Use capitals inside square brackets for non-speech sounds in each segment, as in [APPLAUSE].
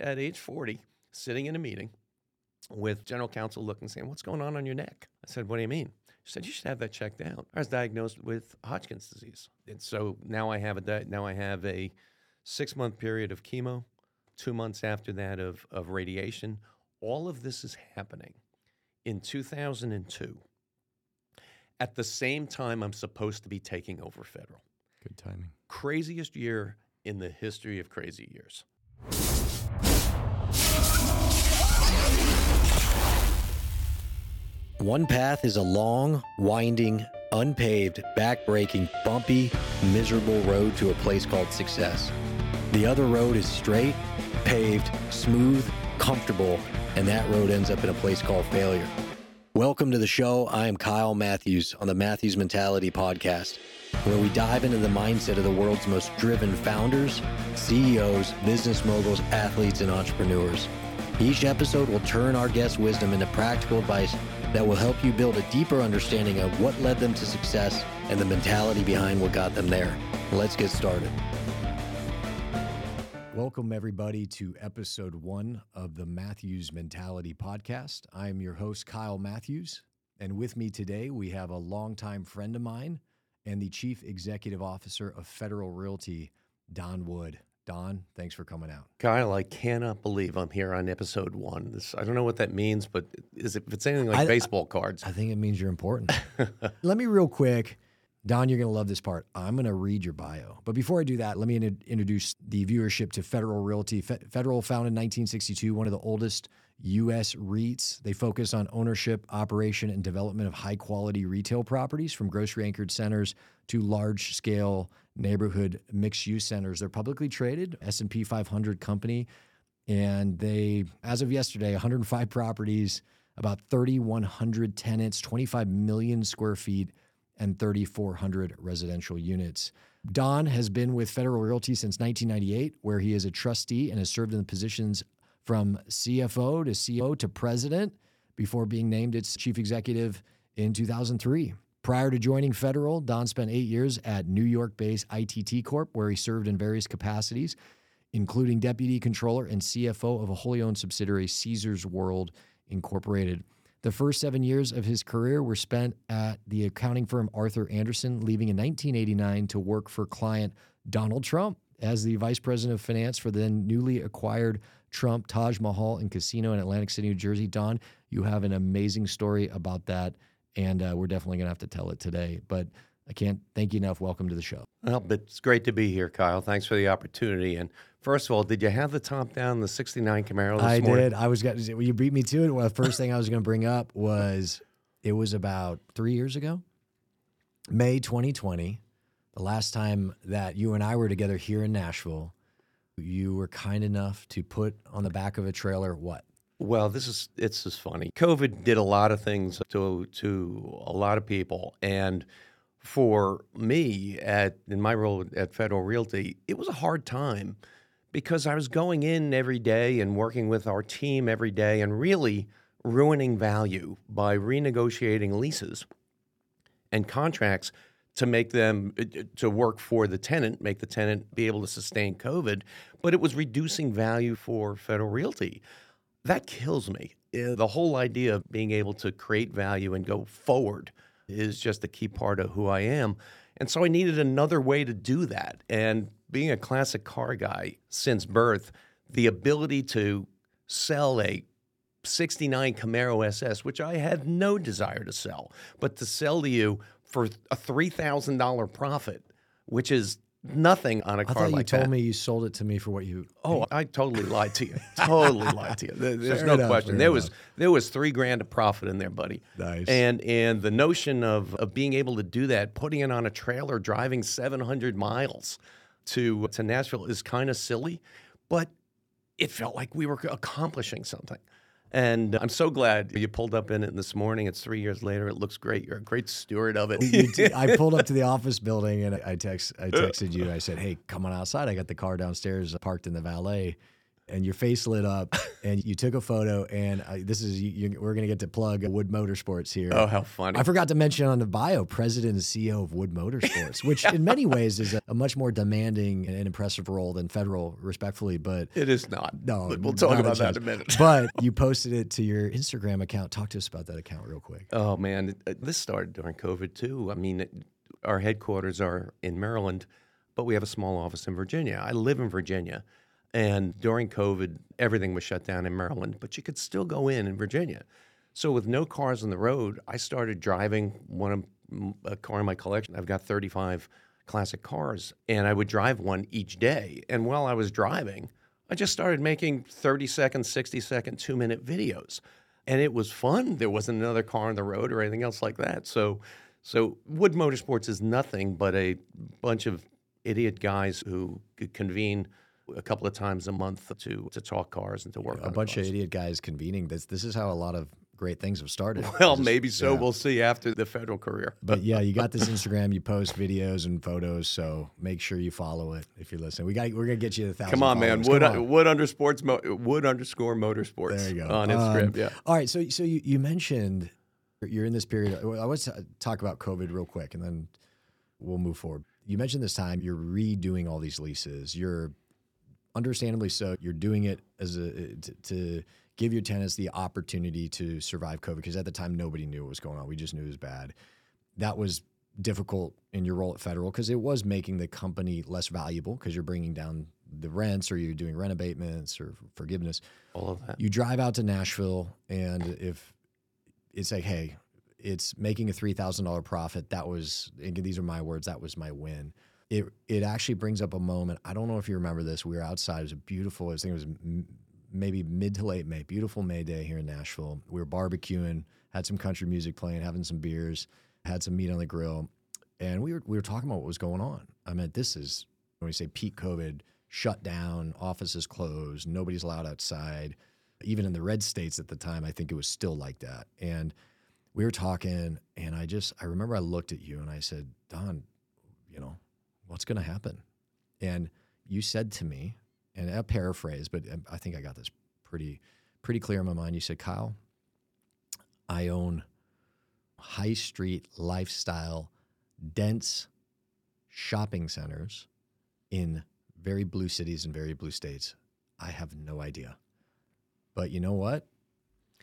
at age 40, sitting in a meeting with general counsel looking, saying, What's going on on your neck? I said, What do you mean? She said, You should have that checked out. I was diagnosed with Hodgkin's disease. And so now I have a, di- now I have a six month period of chemo, two months after that of, of radiation. All of this is happening in 2002 at the same time I'm supposed to be taking over federal. Good timing. Craziest year in the history of crazy years. One path is a long, winding, unpaved, backbreaking, bumpy, miserable road to a place called success. The other road is straight, paved, smooth, comfortable, and that road ends up in a place called failure. Welcome to the show. I am Kyle Matthews on the Matthews Mentality Podcast, where we dive into the mindset of the world's most driven founders, CEOs, business moguls, athletes, and entrepreneurs. Each episode will turn our guests' wisdom into practical advice that will help you build a deeper understanding of what led them to success and the mentality behind what got them there. Let's get started. Welcome, everybody, to episode one of the Matthews Mentality Podcast. I am your host, Kyle Matthews. And with me today, we have a longtime friend of mine and the Chief Executive Officer of Federal Realty, Don Wood. Don, thanks for coming out. Kyle, I cannot believe I'm here on episode one. This, I don't know what that means, but is it, if it's anything like I- baseball cards, I think it means you're important. [LAUGHS] let me real quick, Don, you're going to love this part. I'm going to read your bio. But before I do that, let me in- introduce the viewership to Federal Realty. Fe- Federal founded in 1962, one of the oldest U.S. REITs. They focus on ownership, operation, and development of high quality retail properties from grocery anchored centers to large scale neighborhood mixed use centers. They're publicly traded, S&P 500 company, and they, as of yesterday, 105 properties, about 3,100 tenants, 25 million square feet, and 3,400 residential units. Don has been with Federal Realty since 1998, where he is a trustee and has served in the positions from CFO to CEO to president before being named its chief executive in 2003. Prior to joining Federal, Don spent eight years at New York based ITT Corp., where he served in various capacities, including deputy controller and CFO of a wholly owned subsidiary, Caesars World Incorporated. The first seven years of his career were spent at the accounting firm Arthur Andersen, leaving in 1989 to work for client Donald Trump as the vice president of finance for the then newly acquired Trump Taj Mahal and Casino in Atlantic City, New Jersey. Don, you have an amazing story about that, and uh, we're definitely going to have to tell it today. But I can't thank you enough. Welcome to the show. well, it's great to be here, Kyle. Thanks for the opportunity. And first of all, did you have the top down the 69 Camaro this I morning? did. I was going to, you beat me to it. Well, the first thing I was going to bring up was it was about three years ago, May 2020, the last time that you and I were together here in Nashville. You were kind enough to put on the back of a trailer what? Well, this is it's just funny. COVID did a lot of things to to a lot of people, and for me at in my role at Federal Realty, it was a hard time because I was going in every day and working with our team every day, and really ruining value by renegotiating leases and contracts to make them uh, to work for the tenant, make the tenant be able to sustain COVID, but it was reducing value for Federal Realty. That kills me. Uh, The whole idea of being able to create value and go forward is just a key part of who I am. And so I needed another way to do that. And being a classic car guy since birth, the ability to sell a 69 Camaro SS, which I had no desire to sell, but to sell to you for a $3,000 profit, which is nothing on a I car thought you told that. me you sold it to me for what you. Oh, I totally lied to you. [LAUGHS] totally lied to you. There- There's Fair no enough, question. There was there was three grand of profit in there, buddy. Nice. And and the notion of of being able to do that, putting it on a trailer, driving 700 miles to to Nashville is kind of silly, but it felt like we were accomplishing something. And uh, I'm so glad you pulled up in it this morning. It's three years later. It looks great. You're a great steward of it. [LAUGHS] I pulled up to the office building and I text I texted you. I said, "Hey, come on outside. I got the car downstairs uh, parked in the valet." And your face lit up, and you took a photo. And I, this is you, you, we're gonna get to plug Wood Motorsports here. Oh, how funny! I forgot to mention on the bio, president and CEO of Wood Motorsports, which in many [LAUGHS] ways is a, a, much more demanding and impressive role than federal, respectfully. But it is not. No, we'll talk about that in a minute. but you [LAUGHS] posted it to your Instagram account. Talk to us about that account real quick. Oh man, this started during COVID too. I mean, our headquarters are in Maryland, but we have a small office in Virginia. I live in Virginia. And during COVID, everything was shut down in Maryland, but you could still go in in Virginia. So with no cars on the road, I started driving one of a car in my collection. I've got 35 classic cars, and I would drive one each day. And while I was driving, I just started making 30 second, 60 second, two minute videos. And it was fun. There wasn't another car on the road or anything else like that. So, so Wood Motorsports is nothing but a bunch of idiot guys who could convene a couple of times a month to to talk cars and to work. a bunch cars. of idiot guys convening. This this is how a lot of great things have started. [LAUGHS] Well, just, maybe so. Yeah. We'll see after the federal career. [LAUGHS] But yeah, you got this Instagram. You post videos and photos, so make sure you follow it if you're listening. We got we're gonna get you the thousand. Come on, followers. man. Wood on. Wood under sports. Wood underscore motorsports. There you go on Instagram. Um, yeah. All right. So so you, you mentioned you're in this period. I want to talk about COVID real quick, and then we'll move forward. You mentioned this time you're redoing all these leases. You're understandably so. You're doing it as a eh, to, to give your tenants the opportunity to survive COVID because at the time nobody knew what was going on. We just knew it was bad. That was difficult in your role at federal because it was making the company less valuable because you're bringing down the rents or you're doing rent abatements or forgiveness. All of that. You drive out to Nashville and if it's like, hey, it's making a three thousand dollar profit. That was these are my words. That was my win it it actually brings up a moment. I don't know if you remember this. We were outside. It was a beautiful. I think it was m- maybe mid to late May. Beautiful May day here in Nashville. We were barbecuing, had some country music playing, having some beers, had some meat on the grill, and we were we were talking about what was going on. I mean, this is when we say peak COVID, shut down, offices closed, nobody's allowed outside. Even in the red states at the time, I think it was still like that. And we were talking, and I just I remember I looked at you and I said, Don, you know, what's going to happen? And you said to me, and I paraphrase, but um, I think I got this pretty pretty clear in my mind. You said, Kyle, I own high street lifestyle, dense shopping centers in very blue cities and very blue states. I have no idea. But you know what?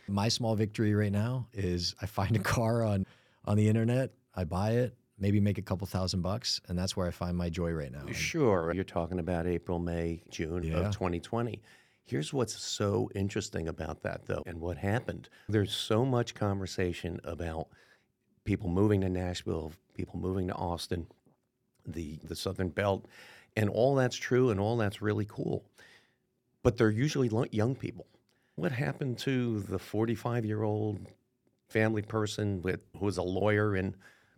My small victory right now is I find a car on on the internet, I buy it, maybe make a couple thousand bucks, and that's where I find my joy right now. Sure, you're talking about April, May, June yeah. of 2020. Here's what's so interesting about that, though, and what happened. There's so much conversation about people moving to Nashville, people moving to Austin, the the Southern Belt, and all that's true, and all that's really cool. But they're usually young people. What happened to the 45 year old family person with who was a lawyer in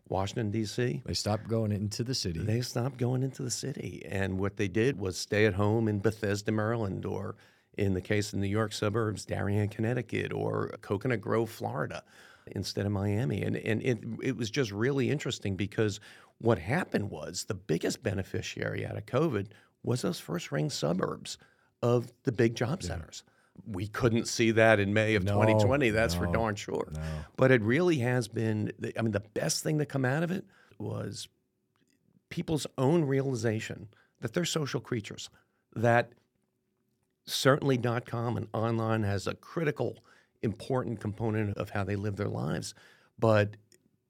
Washington, D.C. They stopped going into the city. They stopped going into the city. And what they did was stay at home in Bethesda, Maryland, or in the case of New York suburbs, Darien, Connecticut, or Coconut Grove, Florida, instead of Miami. And, and it, it was just really interesting because what happened was the biggest beneficiary out of COVID was those first ring suburbs of the big job yeah. centers we couldn't see that in May of no, 2020. That's no, for darn sure. No. But it really has been. I mean, the best thing to come out of it was people's own realization that they're social creatures. That certainly dot .com and online has a critical, important component of how they live their lives. But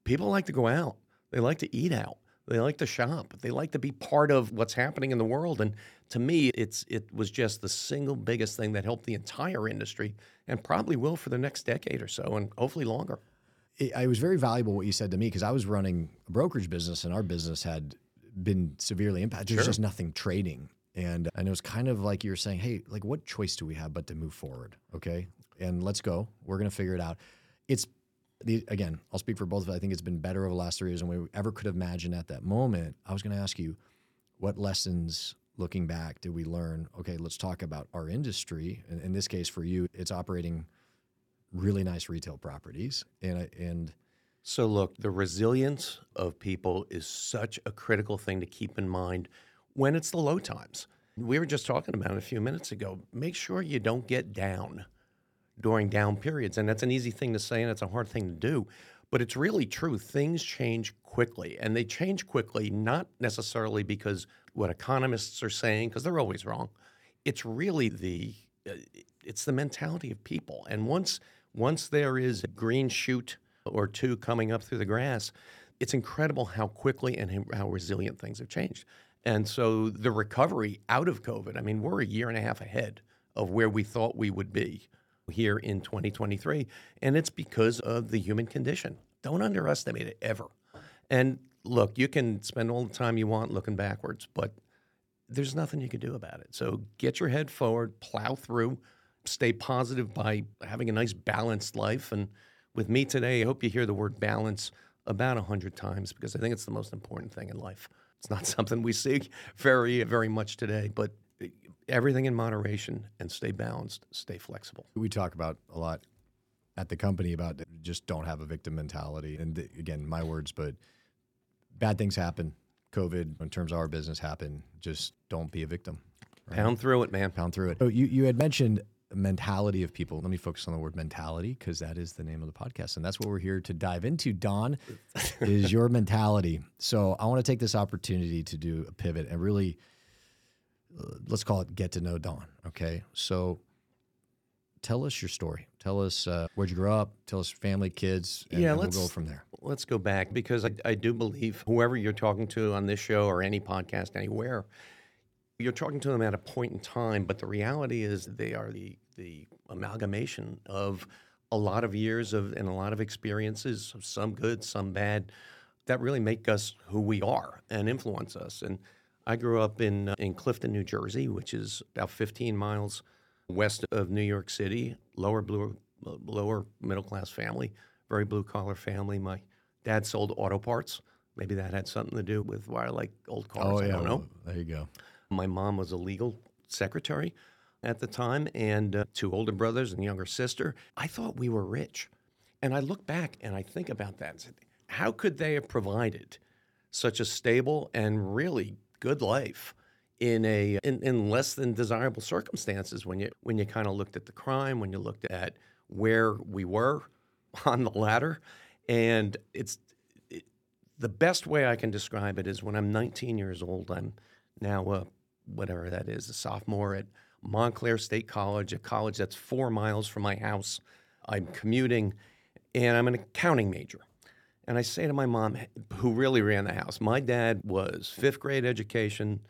people like to go out. They like to eat out. They like to shop. They like to be part of what's happening in the world. And to me, it's it was just the single biggest thing that helped the entire industry, and probably will for the next decade or so, and hopefully longer. It, it was very valuable what you said to me because I was running a brokerage business, and our business had been severely impacted. There's sure. just nothing trading, and and it was kind of like you're saying, hey, like what choice do we have but to move forward? Okay, and let's go. We're gonna figure it out. It's the, again, I'll speak for both of us. I think it's been better over the last three years than we ever could have imagined at that moment. I was going to ask you, what lessons looking back did we learn? Okay, let's talk about our industry. In, this case, for you, it's operating really nice retail properties, and and. So, look, the resilience of people is such a critical thing to keep in mind when it's the low times. We were just talking about it a few minutes ago. Make sure you don't get down during down periods. And that's an easy thing to say and it's a hard thing to do. But it's really true. Things change quickly. And they change quickly, not necessarily because what economists are saying, because they're always wrong. It's really the uh, it's the mentality of people. And once once there is a green shoot or two coming up through the grass, it's incredible how quickly and how resilient things have changed. And so the recovery out of COVID, I mean, we're a year and a half ahead of where we thought we would be here in 2023. And it's because of the human condition. Don't underestimate it ever. And look, you can spend all the time you want looking backwards, but there's nothing you can do about it. So get your head forward, plow through, stay positive by having a nice balanced life. And with me today, I hope you hear the word balance about 100 times because I think it's the most important thing in life. It's not [LAUGHS] something we see very, very much today, but everything in moderation and stay balanced, stay flexible. We talk about a lot at the company about just don't have a victim mentality. And again, my words, but bad things happen. COVID, in terms of our business, happen. Just don't be a victim. Right? Pound through it, man. Pound through it. So you, you had mentioned mentality of people. Let me focus on the word mentality because that is the name of the podcast. And that's what we're here to dive into. Don [LAUGHS] is your mentality. So I want to take this opportunity to do a pivot and really uh, let's call it get to know Don. Okay. So tell us your story. Tell us uh, where'd you grow up. Tell us family, kids. And, yeah, and let's we'll go from there. Let's go back because I, I do believe whoever you're talking to on this show or any podcast anywhere, you're talking to them at a point in time. But the reality is they are the the amalgamation of a lot of years of and a lot of experiences, some good, some bad, that really make us who we are and influence us. And I grew up in, uh, in Clifton, New Jersey, which is about 15 miles west of New York City, lower blue, lower middle class family, very blue collar family. My dad sold auto parts. Maybe that had something to do with why I like old cars. Oh, yeah. I don't know. There you go. My mom was a legal secretary at the time and uh, two older brothers and younger sister. I thought we were rich. And I look back and I think about that said, how could they have provided such a stable and really good life in a in, in less than desirable circumstances when you when you kind of looked at the crime, when you looked at where we were [LAUGHS] on the ladder, and it's it, the best way I can describe it is when I'm 19 years old. I'm now a whatever that is, a sophomore at Montclair State College, a college that's four miles from my house. I'm commuting, and I'm an accounting major. And I say to my mom, who really ran the house, my dad was fifth grade education,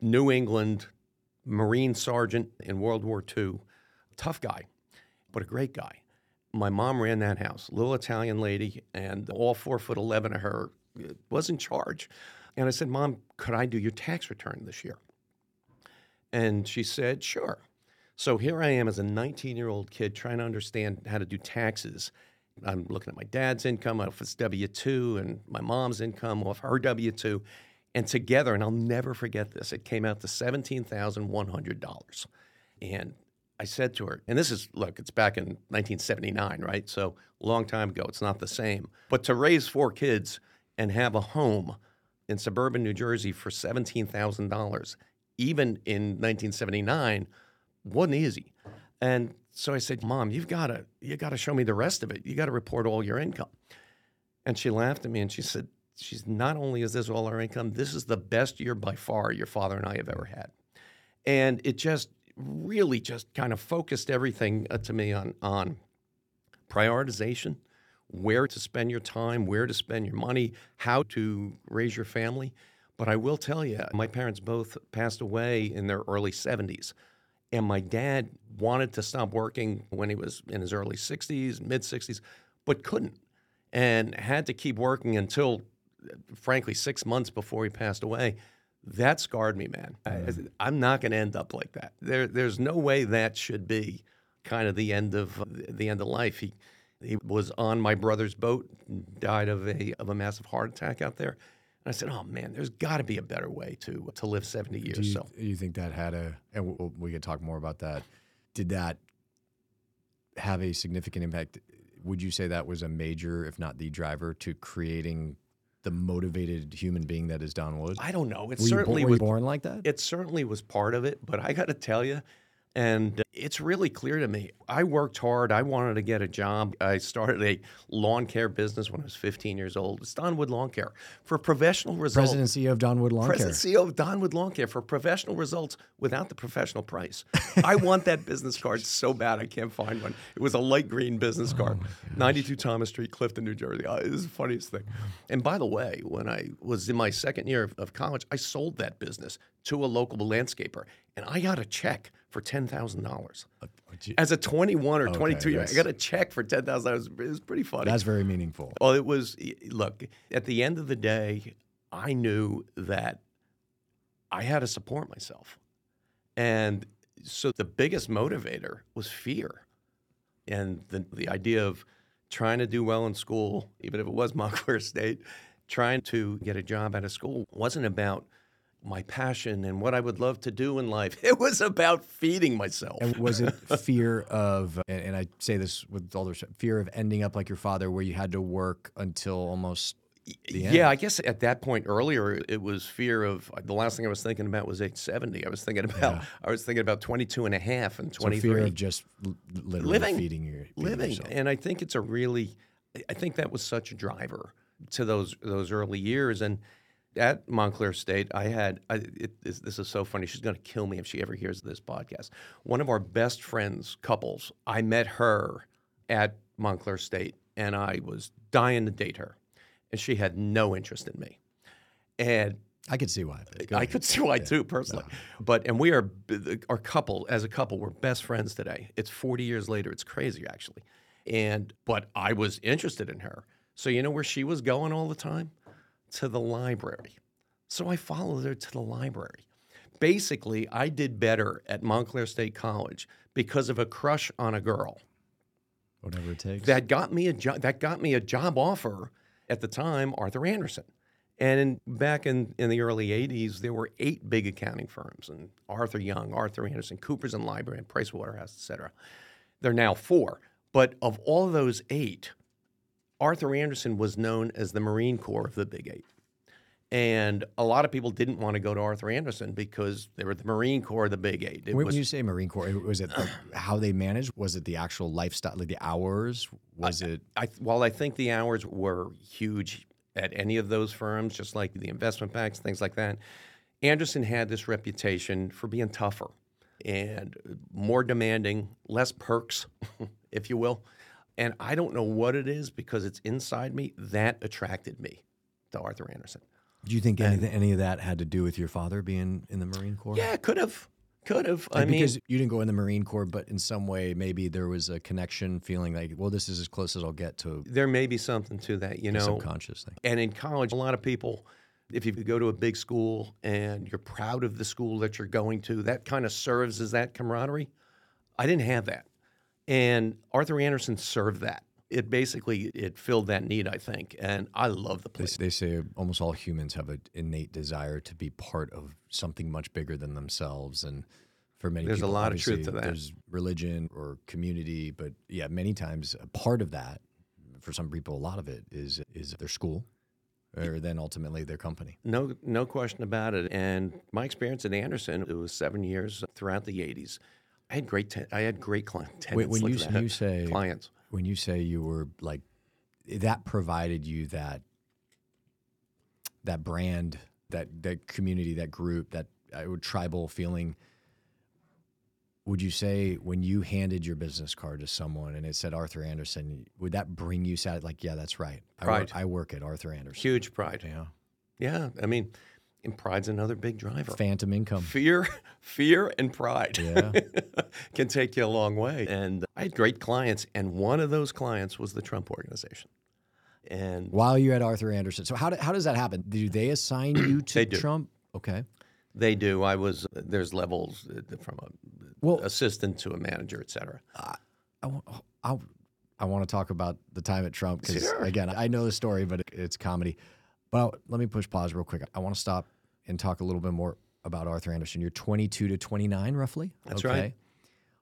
New England, Marine sergeant in World War II, tough guy, but a great guy. My mom ran that house, little Italian lady, and all four foot 11 of her was in charge. And I said, Mom, could I do your tax return this year? And she said, Sure. So here I am as a 19 year old kid trying to understand how to do taxes. I'm looking at my dad's income off his W 2 and my mom's income off her W 2. And together, and I'll never forget this, it came out to $17,100. And I said to her, and this is, look, it's back in 1979, right? So long time ago, it's not the same. But to raise four kids and have a home in suburban New Jersey for $17,000, even in 1979, wasn't easy. And so I said, "Mom, you've got to you got to show me the rest of it. You got to report all your income." And she laughed at me and she said, "She's not only is this all our income, this is the best year by far your father and I have ever had." And it just really just kind of focused everything uh, to me on on prioritization, where to spend your time, where to spend your money, how to raise your family. But I will tell you, my parents both passed away in their early 70s. And my dad wanted to stop working when he was in his early 60s, mid 60s, but couldn't and had to keep working until, frankly, six months before he passed away. That scarred me, man. Mm. I, am not going to end up like that. There, there's no way that should be kind of the end of the end of life. He, he was on my brother's boat, died of a of a massive heart attack out there. And I said, "Oh man, there's got to be a better way to to live 70 years." Do you, so you think that had a, and we we could talk more about that. Did that have a significant impact? Would you say that was a major, if not the driver, to creating the motivated human being that is Don Wood? I don't know. It were certainly were you was born like that? it certainly was part of it, but I got to tell you, and it's really clear to me. I worked hard. I wanted to get a job. I started a lawn care business when I was 15 years old. It's Donwood Lawn Care for professional results. President and CEO of Don Wood Lawn Care. President CEO of Donwood Lawn Care for professional results without the professional price. I want that business card so bad I can't find one. It was a light green business card, 92 Thomas Street, Clifton, New Jersey. Oh, it was the funniest thing. And by the way, when I was in my second year of, of college, I sold that business to a local landscaper, and I got a check for ten thousand dollars. As a 21 or 22 year, I got a check for ten thousand dollars. It was pretty funny. That's very meaningful. Well, it was, look, at the end of the day, I knew that I had to support myself. And so the biggest motivator was fear. And the, the idea of trying to do well in school, even if it was [LAUGHS] Montclair State, trying to get a job out of school wasn't about my passion and what I would love to do in life. [LAUGHS] It was about feeding myself. And was it [LAUGHS] fear of, and, and I say this with all the fear of ending up like your father, where you had to work until almost the end? Yeah, I guess at that point earlier, it was fear of the last thing I was thinking about was age 70. I was thinking about I was thinking about 22 and a half and So 23. fear of just literally Living. feeding your feeding living. yourself. And I think it's a really I think that was such a driver to those those early years and at Montclair State, I had I, it, this, this is so funny. She's going to kill me if she ever hears this podcast. One of our best friends, couples, I met her at Montclair State, and I was dying to date her, and she had no interest in me. And I could see why. I ahead. could see why too, personally. But and we are our couple as a couple. We're best friends today. It's forty years later. It's crazy actually. And but I was interested in her. So you know where she was going all the time? To the library. So I followed her to the library. Basically, I did better at Montclair State College because of a crush on a girl Whatever it takes. that got me a job that got me a job offer at the time arthur andersen and in, back in, in the early 80s there were eight big accounting firms and arthur young arthur andersen coopers and lybrand and price waterhouse et cetera there are now four but of all those eight arthur andersen was known as the marine corps of the big eight and a lot of people didn't want to go to arthur andersen because they were the marine corps of the big eight it when, was you say Marine Corps, was it like [COUGHS] how they managed? Was it the actual lifestyle, like the hours? Was it? I, while I think the hours were huge at any of those firms, just like the investment banks, things like that, Andersen had this reputation for being tougher and more demanding, less perks, [LAUGHS] if you will. And I don't know what it is because it's inside me that attracted me to Arthur Andersen. Do you think any, any of that had to do with your father being in the Marine Corps? Yeah, could have, could have. I Like, mean, because you didn't go in the Marine Corps, but in some way, maybe there was a connection, feeling like, well, this is as close as I'll get to there may be something to that, you know. subconscious thing. And in college, a lot of people, if you go to a big school and you're proud of the school that you're going to, that kind of serves as that camaraderie. I didn't have that. And Arthur Andersen served that. It basically it filled that need, I think. And I love the place. they say almost all humans have an innate desire to be part of something much bigger than themselves, and for many There's a lot of truth to that. There's religion or community, but yeah, many times a part of that, for some people, a lot of it is is their school, or then ultimately their company. No, no question about it. And my experience at Andersen, it was seven years throughout the '80s. I had great, I had great client When, when look you you say clients, when you say you were like that provided you that that brand that that community that group that uh, tribal feeling would you say when you handed your business card to someone and it said Arthur Andersen would that bring you sad like yeah that's right. I work, Pride. I work at Arthur Andersen huge pride. yeah. Yeah, I mean, and pride's another big driver. phantom income Fear, [LAUGHS] fear, and pride Yeah. [LAUGHS] can take you a long way. And I had great clients, and one of those clients was the Trump Organization. And while you're at Arthur Andersen so how, do, how does that happen do they assign you [CLEARS THROAT] to. Trump okay they do. I was there's levels uh, from a Well- assistant to a manager, et cetera. I want, I, I want to talk about the time at Trump because Sure. again, I know the story, but it, it's comedy. But let me push pause real quick. I want to stop and talk a little bit more about Arthur Andersen. You're 22 to 29, roughly. That's right.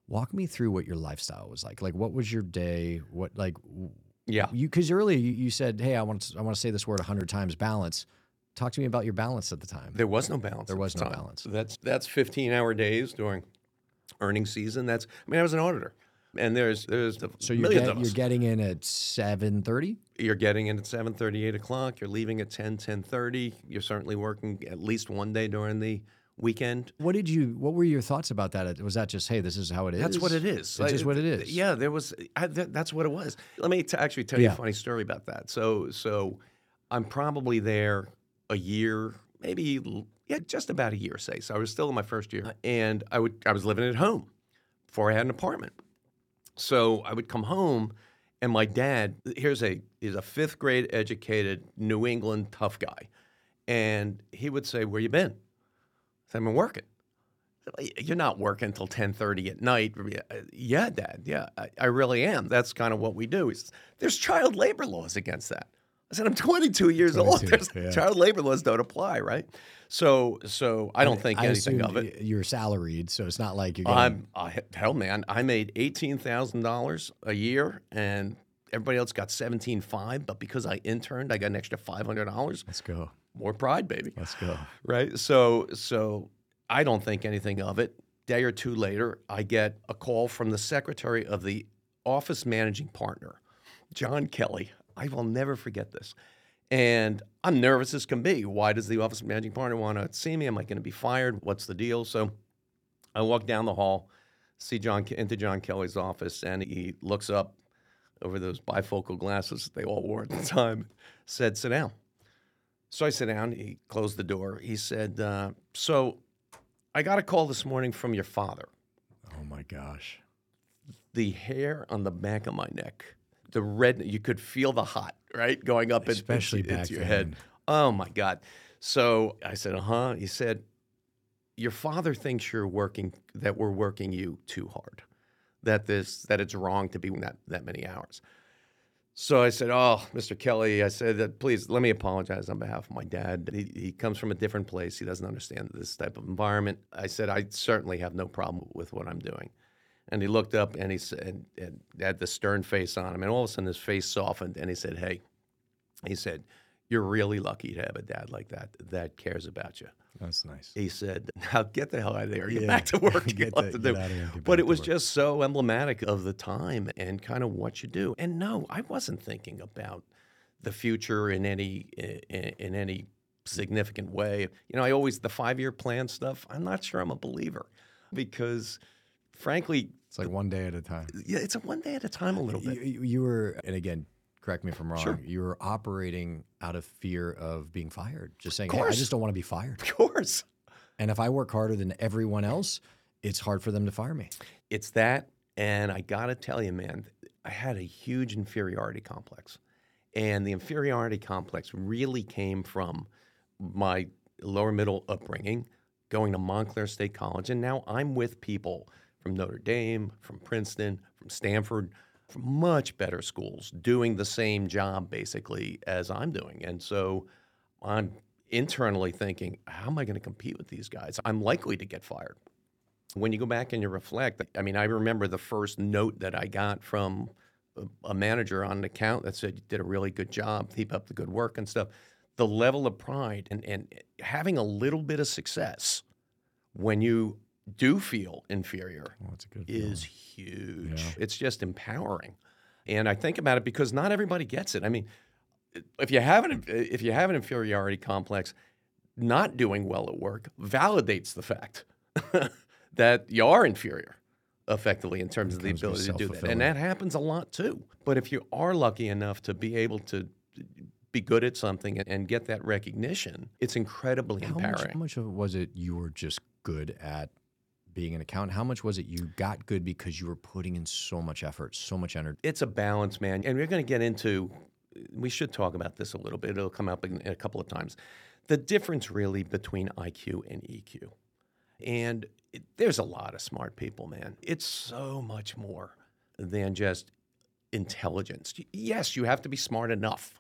Walk me through what your lifestyle was like. Like, what was your day? What like, Yeah. You because earlier you, you said, "Hey, I want to, I want to say this word a hundred times. Balance." Talk to me about your balance at the time. There was no balance. There was the no time. balance. That's that's 15 hour days during earnings season. That's I mean I was an auditor, and there's there's the So you're, get, you're getting in at seven thirty. You're getting in at 7:30, 8 o'clock. You're leaving at 10, 10:30. You're certainly working at least one day during the weekend. What did you? What were your thoughts about that? Was that just, "Hey, this is how it is"? That's what it is. It's just Like, what it is. Yeah, there was. I, that, that's what it was. Let me t- actually tell you Yeah. a funny story about that. So, so I'm probably there a year, maybe yeah, just about a year, say. So I was still in my first year, uh, and I would I was living at home before I had an apartment. So I would come home, and my dad here's a is a fifth grade educated New England tough guy, and he would say, "Where you been?" I said, "I've been working." You're not working until 10:30 at night. Uh, yeah, Dad. Yeah, I, I really am. That's kind of what we do. Says, There's child labor laws against that. I said, I'm 22 years old. 22, There's yeah. child labor laws don't apply, right? So, so I don't think I anything of it. You're salaried, so it's not like you're. Getting, I'm I, hell, man. I made eighteen thousand dollars a year, and everybody else got seventeen five. But because I interned, I got an extra five hundred dollars. Let's go. More pride, baby. Let's go. right? So, so I don't think anything of it. Day or two later, I get a call from the secretary of the office managing partner, John Kelly. I will never forget this. And I'm nervous as can be. Why does the office managing partner want to see me? Am I going to be fired? What's the deal? So I walk down the hall, see John into John Kelly's office, and he looks up over those bifocal glasses that they all wore at the [LAUGHS] time. Said, "Sit down." So I sit down. He closed the door. He said, uh, "So I got a call this morning from your father. Oh my gosh. The hair on the back of my neck, the red. You could feel the hot right going up in- Especially back into your then. head. Oh my god!" So I said, "Uh huh." He said, "Your father thinks you're working that we're working you too hard. That this that it's wrong to be that that many hours." So I said, "Oh, Mr. Kelly," I said, "Please let me apologize on behalf of my dad. He, he comes from a different place. He doesn't understand this type of environment." I said, "I certainly have no problem with what I'm doing." And he looked up and he said, and had the stern face on him, and all of a sudden his face softened, and he said, "Hey," he said, "You're really lucky to have a dad like that that cares about you." That's nice. He said, "Now get the hell out of there. Get Yeah. back to work. [LAUGHS] Get Get to get do." here get But it was work. just so emblematic of the time and kind of what you do. And no, I wasn't thinking about the future in any in, in any significant way. You know, I always the five year plan stuff. I'm not sure I'm a believer because, frankly, It's like one day at a time. yeah, it's a one day at a time a little bit. you- you were, and again, correct me if I'm wrong. Sure. You were operating out of fear of being fired, just saying, "Hey, I just don't want to be fired." Of course, And if I work harder than everyone else, it's hard for them to fire me. it's that. And I got to tell you, man, I had a huge inferiority complex. And the inferiority complex really came from my lower middle upbringing, going to Montclair State College. And now I'm with people from Notre Dame, from Princeton, from Stanford, from much better schools, doing the same job basically as I'm doing. And so I'm internally thinking, how am I going to compete with these guys? I'm likely to get fired. When you go back and you reflect, I mean, I remember the first note that I got from a- manager on an account that said, You did a really good job, keep up the good work and stuff. The level of pride and, and having a little bit of success when you do feel inferior Well, that's a good. is huge. Yeah. It's just empowering. And I think about it because not everybody gets it. I mean, if you have an if you have an inferiority complex, not doing well at work validates the fact [LAUGHS] that you are inferior effectively in terms of the ability to do that. And that happens a lot too. But if you are lucky enough to be able to be good at something and- get that recognition, it's incredibly How much, empowering. how much of it was it you were just good at being an accountant? How much was it you got good because you were putting in so much effort, so much energy? it's a balance, man. And we're going to get into, we should talk about this a little bit. It'll come up in, in a couple of times. The difference really between IQ and EQ. And it, there's a lot of smart people, man. It's so much more than just intelligence. Yes, you have to be smart enough.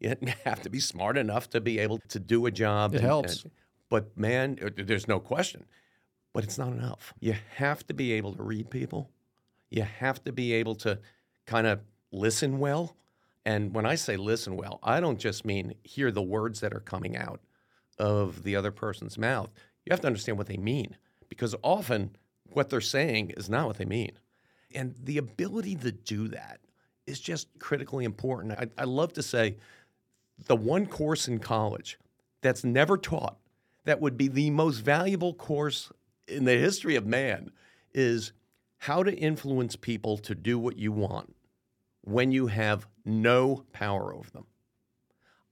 You [LAUGHS] have to be smart enough to be able to do a job. It and- helps. and- but man, uh, there's no question. But it's not enough. You have to be able to read people. You have to be able to kind of listen well And when I say listen well, I don't just mean hear the words that are coming out of the other person's mouth. You have to understand what they mean because often what they're saying is not what they mean. And the ability to do that is just critically important. I, I love to say the one course in college that's never taught that would be the most valuable course in the history of man is how to influence people to do what you want when you have no power over them.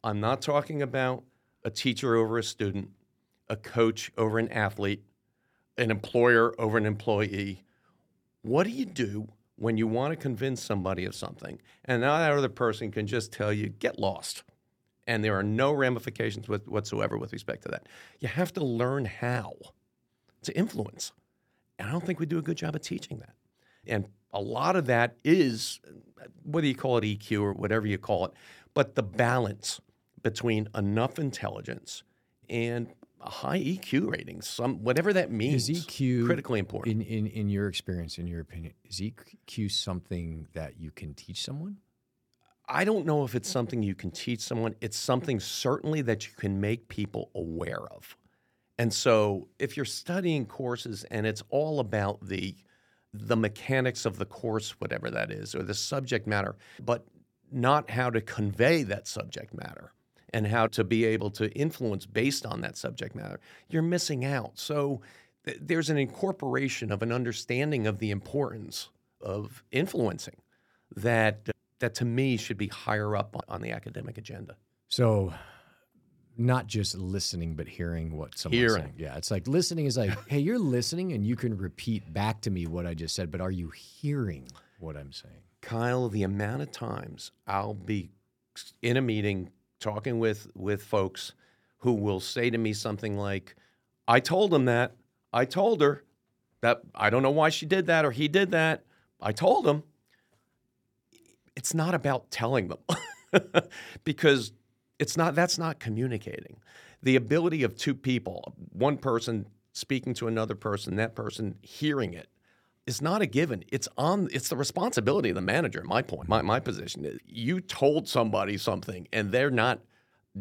I'm not talking about a teacher over a student, a coach over an athlete, an employer over an employee. What do you do when you want to convince somebody of something and that other person can just tell you, get lost? And there are no ramifications with, whatsoever with respect to that. You have to learn how to influence. And I don't think we do a good job of teaching that. And a lot of that is, whether you call it EQ or whatever you call it, but the balance between enough intelligence and a high EQ rating, some whatever that means. Is EQ critically important? In, in in your experience, in your opinion, is EQ something that you can teach someone? I don't know if it's something you can teach someone. It's something certainly that you can make people aware of. And so if you're studying courses and it's all about the the mechanics of the course, whatever that is, or the subject matter, but not how to convey that subject matter and how to be able to influence based on that subject matter, you're missing out. So th- there's an incorporation of an understanding of the importance of influencing that that to me should be higher up on the academic agenda. So not just listening, but hearing what someone's Hearing. saying. Yeah, it's like listening is like, hey, you're listening and you can repeat back to me what I just said, but are you hearing what I'm saying? Kyle, the amount of times I'll be in a meeting talking with with folks who will say to me something like, "I told him that. I told her that I don't know why she did that or he did that. I told him." It's not about telling them [LAUGHS] because it's not that's not communicating. The ability of two people, one person speaking to another person, that person hearing it is not a given. It's on it's the responsibility of the manager, my point, my, my position. Is, you told somebody something and they're not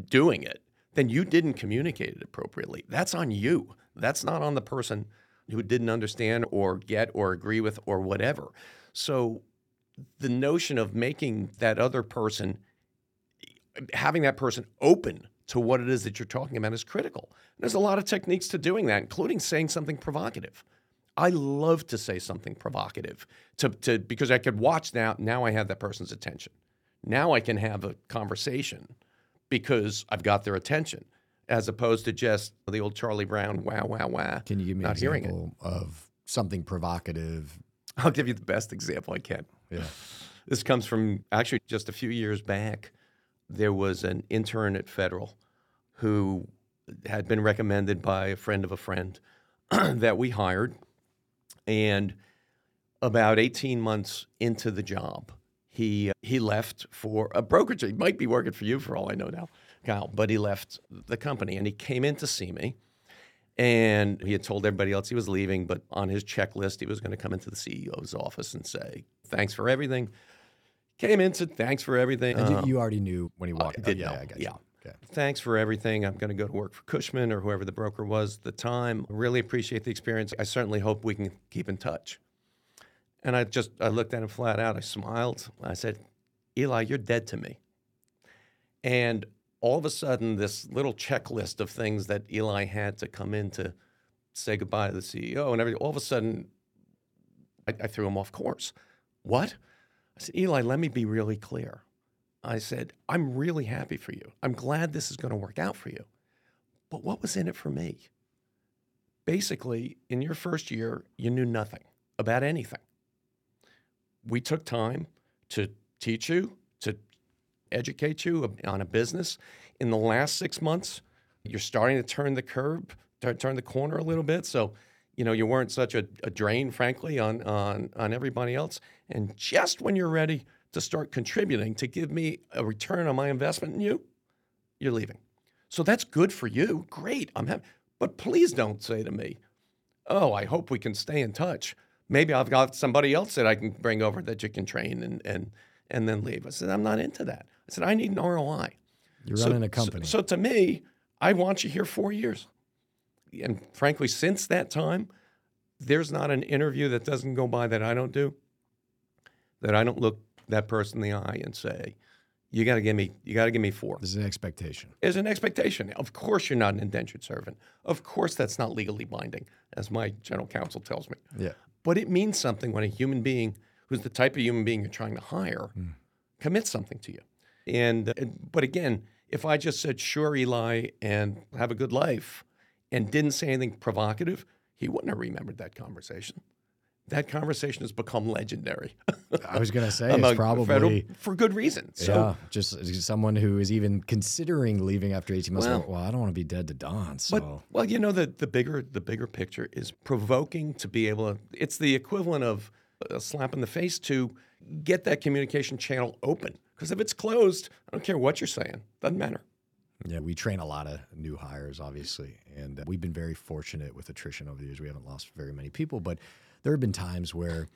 doing it, then you didn't communicate it appropriately. That's on you. That's not on the person who didn't understand or get or agree with or whatever. So the notion of making that other person having that person open to what it is that you're talking about is critical. And there's a lot of techniques to doing that, including saying something provocative. I love to say something provocative to, to because I could watch now. Now I have that person's attention. Now I can have a conversation because I've got their attention, as opposed to just the old Charlie Brown wow wow wow. Can you give me not an hearing it? example of something provocative? I'll give you the best example I can. Yeah. This comes from actually just a few years back. There was an intern at Federal who had been recommended by a friend of a friend [CLEARS THROAT] that we hired. And about 18 months into the job, he, he left for a brokerage. He might be working for you for all I know now, Kyle, but he left the company and he came in to see me. And he had told everybody else he was leaving, but on his checklist, he was going to come into the CEO's office and say, Thanks for everything. Came in, said, Thanks for everything. And you- Um, you already knew when he walked. I oh, did yeah, know, I got you. yeah. Okay. Thanks for everything. I'm going to go to work for Cushman or whoever the broker was at the time. Really appreciate the experience. I certainly hope we can keep in touch. And I just I looked at him flat out. I smiled. I said, Eli, you're dead to me. And all of a sudden, this little checklist of things that Eli had to come in to say goodbye to the CEO and everything, all of a sudden, I, I threw him off course. What? I said, Eli, let me be really clear. I said, I'm really happy for you. I'm glad this is going to work out for you. But what was in it for me? Basically, in your first year, you knew nothing about anything. We took time to teach you, to educate you on a business. In the last six months, you're starting to turn the curb, tur- turn the corner a little bit. So, you know, you weren't such a, a drain, frankly, on, on, on everybody else. And just when you're ready to start contributing to give me a return on my investment in you, you're leaving. So that's good for you. Great. I'm happy. But please don't say to me, oh, I hope we can stay in touch. Maybe I've got somebody else that I can bring over that you can train and, and, and then leave. I said, I'm not into that. I said, I need an ROI. You're So- running a so- company. So, to me, I want you here four years. And frankly, since that time, there's not an interview that doesn't go by that I don't do, that I don't look that person in the eye and say, you got to give me, you got to give me four. There's an expectation. There's an expectation. Of course, you're not an indentured servant. Of course, that's not legally binding, as my general counsel tells me. Yeah. But it means something when a human being, who's the type of human being you're trying to hire, hmm. commits something to you. And, and but again, if I just said sure, Eli, and have a good life, and didn't say anything provocative, he wouldn't have remembered that conversation. That conversation has become legendary. I was going to say it's probably federal- for good reason. So yeah, just someone who is even considering leaving after 18 months. Well- Well, I don't want to be dead to dawn. So But well, you know the the bigger the bigger picture is provoking to be able to. It's the equivalent of a slap in the face to get that communication channel open. Because if it's closed, I don't care what you're saying. Doesn't matter. Yeah, we train a lot of new hires, obviously, and we've been very fortunate with attrition over the years. We haven't lost very many people, but there have been times where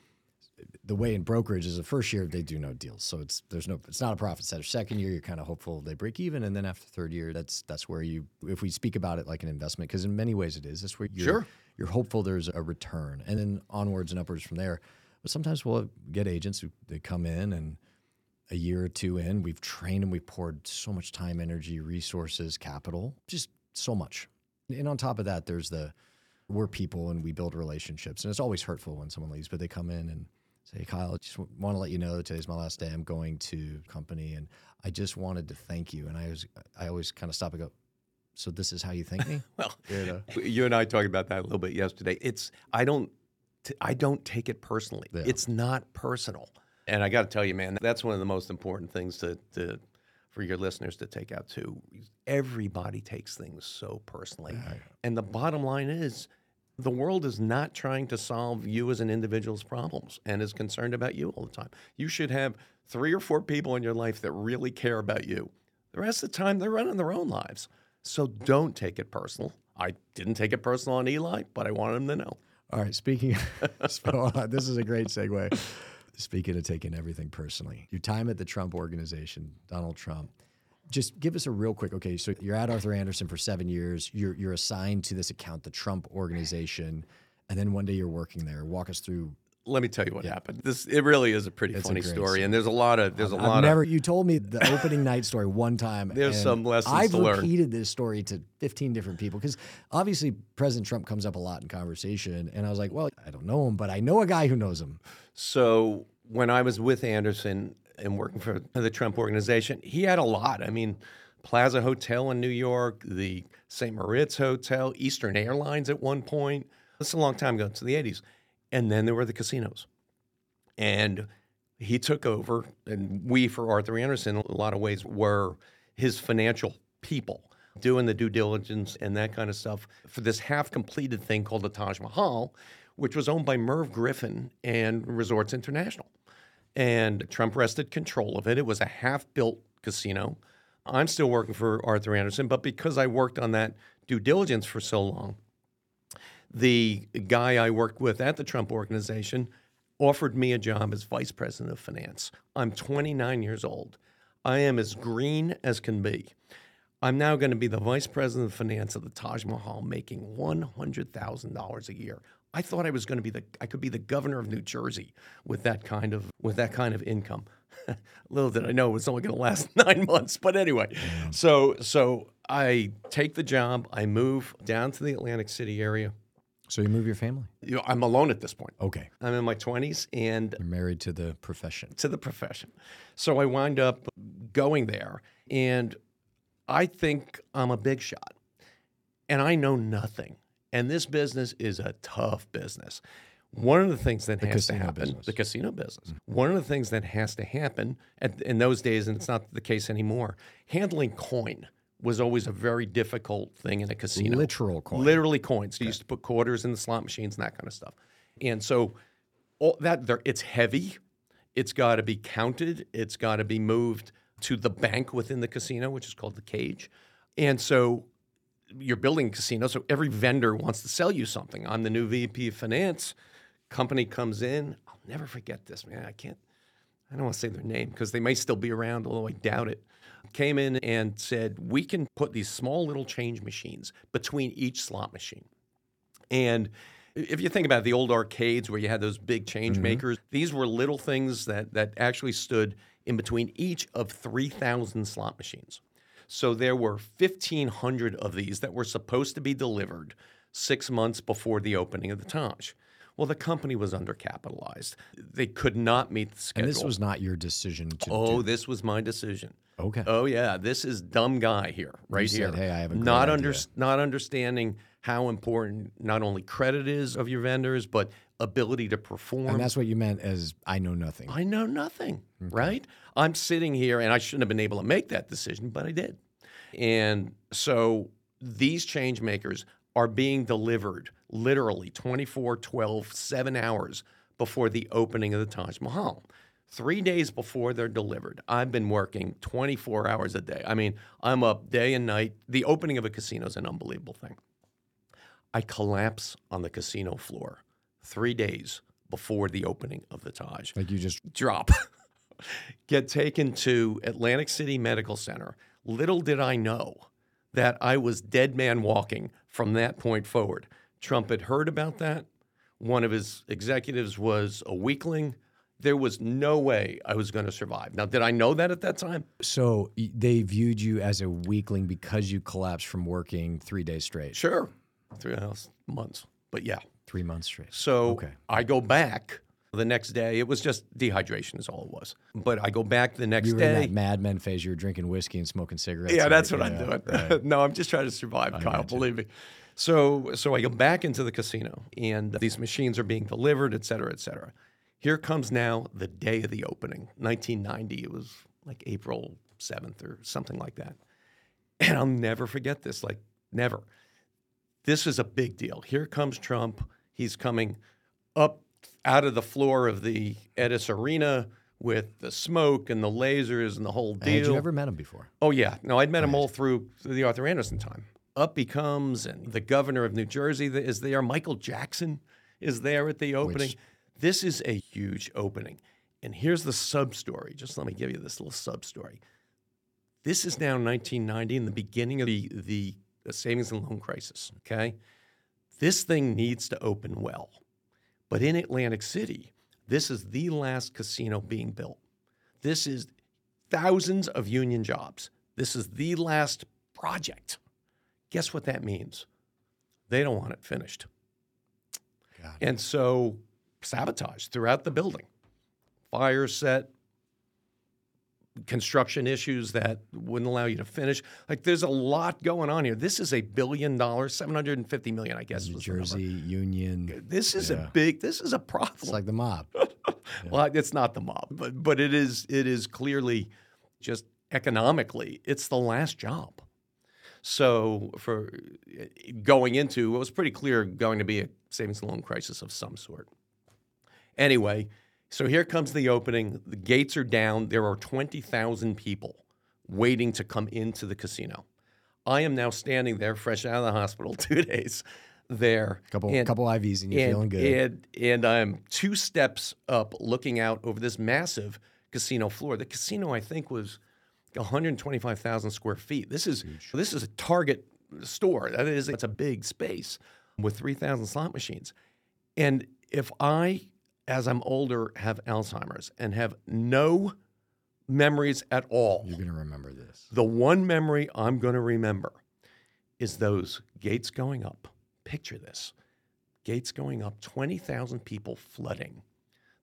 the way in brokerage is the first year they do no deals, so it's there's no it's not a profit center. Second year you're kind of hopeful they break even, and then after third year, that's that's where you if we speak about it like an investment, because in many ways it is. That's where you're Sure. you're hopeful there's a return, and then onwards and upwards from there. But sometimes we'll get agents who they come in and a year or two in, we've trained them, we've poured so much time, energy, resources, capital, just so much. And on top of that, there's the we're people and we build relationships. And it's always hurtful when someone leaves, but they come in and say, Kyle, I just want to let you know that today's my last day. I'm going to company and I just wanted to thank you. And I was I always kind of stop and go, So this is how you thank me? [LAUGHS] Well, You know? you and I talked about that a little bit yesterday. It's I don't t- I don't take it personally. Yeah. It's not personal. And I got to tell you, man, that's one of the most important things to, to for your listeners to take out too. Everybody takes things so personally. And the bottom line is the world is not trying to solve you as an individual's problems and is concerned about you all the time. You should have three or four people in your life that really care about you. The rest of the time, they're running their own lives. So don't take it personal. I didn't take it personal on Eli, but I wanted him to know. All right. Speaking, [LAUGHS] so, uh, this is a great segue. Speaking of taking everything personally, your time at the Trump organization, Donald Trump. Just give us a real quick. Okay, so you're at Arthur Andersen for seven years. You're you're assigned to this account, the Trump organization, and then one day you're working there. Walk us through. Let me tell you what happened. This it really is a pretty It's funny great story, and there's a lot of there's a I've lot never. of You told me the opening [LAUGHS] night story one time. There's and some lessons I've to learn. repeated this story to 15 different people because obviously President Trump comes up a lot in conversation, and I was like, well, I don't know him, but I know a guy who knows him. So when I was with Andersen and working for the Trump organization, he had a lot. I mean, Plaza Hotel in New York, the St. Moritz Hotel, Eastern Airlines at one point. This is a long time ago, to the 80s. And then there were the casinos. And he took over, and we, for Arthur Andersen, in a lot of ways, were his financial people doing the due diligence and that kind of stuff for this half completed thing called the Taj Mahal, which was owned by Merv Griffin and Resorts International. And Trump wrested control of it. It was a half built casino. I'm still working for Arthur Andersen, but because I worked on that due diligence for so long, the guy I worked with at the Trump organization offered me a job as vice president of finance. I'm 29 years old. I am as green as can be. I'm now going to be the vice president of finance of the Taj Mahal, making $100,000 a year. I thought I was going to be the I could be the governor of New Jersey with that kind of with that kind of income. [LAUGHS] Little did I know it was only going to last [LAUGHS] nine months, but anyway. So so I take the job. I move down to the Atlantic City area. So you move your family? You know, I'm alone at this point. Okay. I'm in my 20s and You're married to the profession. to the profession. So I wind up going there, and I think I'm a big shot, and I know nothing. And this business is a tough business. One of the things that has to happen, business. the casino business, mm-hmm. one of the things that has to happen at, in those days, and it's not the case anymore, handling coin was always a very difficult thing in a casino. Literal coin. Literally coins. You used to put quarters in the slot machines and that kind of stuff. And so all that there, it's heavy. It's got to be counted. It's got to be moved to the bank within the casino, which is called the cage. And so you're building a casino, so every vendor wants to sell you something. I'm the new VP of finance. Company comes in. I'll never forget this, man. I can't. I don't want to say their name because they may still be around, although I doubt it, came in and said, We can put these small little change machines between each slot machine. And if you think about the old arcades where you had those big change Mm-hmm. makers, these were little things that, that actually stood in between each of 3,000 slot machines. So there were 1,500 of these that were supposed to be delivered six months before the opening of the Taj. Well, the company was undercapitalized. They could not meet the schedule. And this was not your decision to oh, do. this was my decision. Okay. Oh yeah, this is dumb guy here, right said, here. "Hey, I have a not under, idea." not understanding how important not only credit is of your vendors, but ability to perform. and that's what you meant as I know nothing. I know nothing, right? I'm sitting here and I shouldn't have been able to make that decision, but I did. And so these change makers are being delivered literally 24, 12, seven hours before the opening of the Taj Mahal. Three days before they're delivered, I've been working 24 hours a day. I mean, I'm up day and night. The opening of a casino is an unbelievable thing. I collapse on the casino floor three days before the opening of the Taj like you just drop, [LAUGHS] get taken to Atlantic City Medical Center. Little did I know that I was dead man walking from that point forward. Trump had heard about that. One of his executives was a weakling. There was no way I was going to survive. Now, did I know that at that time? so they viewed you as a weakling because you collapsed from working three days straight, Sure. Three and a half months. But yeah. Three months straight. So Okay. I go back the next day. It was just dehydration, is all it was. But I go back the next You were in day. that Mad Men phase. You were drinking whiskey and smoking cigarettes. Yeah, right? that's what I'm doing. right. [LAUGHS] no, I'm just trying to survive, Kyle. gotcha. Believe me. So, so I go back into the casino, and these machines are being delivered, et cetera, et cetera. Here comes now the day of the opening, 1990. It was like April 7th or something like that. And I'll never forget this, like never. This is a big deal. Here comes Trump. He's coming up out of the floor of the Etess Arena with the smoke and the lasers and the whole deal. Had you ever met him before? Oh yeah, no, I'd met him all through the Arthur Andersen time. Up he comes, and the governor of New Jersey is there. Michael Jackson is there at the opening. this is a huge opening, and here's the sub story. Just let me give you this little sub story. This is now 1990, in the beginning of the the, the savings and loan crisis. Okay, this thing needs to open well, but in Atlantic City, this is the last casino being built. This is thousands of union jobs. This is the last project. Guess what that means? They don't want it finished. God. And so sabotage throughout the building. Fire set, construction issues that wouldn't allow you to finish. Like there's a lot going on here. This is a billion dollars, 750 million, I guess. New was the. Jersey Union. This is Yeah. a big, this is a problem. It's like the mob. [LAUGHS] Well, it's not the mob, but but it is it is clearly just economically, it's the last job. So for going into it was pretty clear going to be a savings and loan crisis of some sort. Anyway, so here comes the opening. The gates are down. There are 20,000 people waiting to come into the casino. I am now standing there, fresh out of the hospital, [LAUGHS] two days there. Couple and- couple IVs and you're and, feeling good. And, and I'm two steps up looking out over this massive casino floor. The casino, I think, was 125,000 square feet. This is this is a Target store. That is, it's a big space with 3,000 slot machines. And if I, as I'm older, have Alzheimer's and have no memories at all, You're gonna remember this. the one memory I'm going to remember is those gates going up. Picture this gates going up, 20,000 people flooding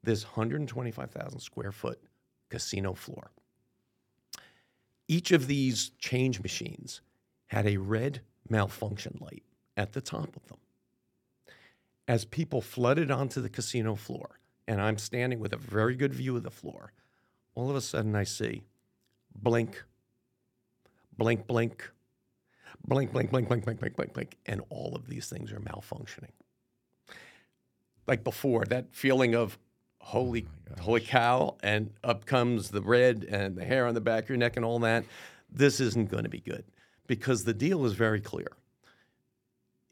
this 125,000 square foot casino floor. Each of these change machines had a red malfunction light at the top of them. As people flooded onto the casino floor, and I'm standing with a very good view of the floor, all of a sudden I see blink, blink, blink, blink, blink, blink, blink, blink, blink, blink, blink, and all of these things are malfunctioning. Like before, that feeling of holy, holy cow, and up comes the red and the hair on the back of your neck and all that. This isn't going to be good because the deal is very clear.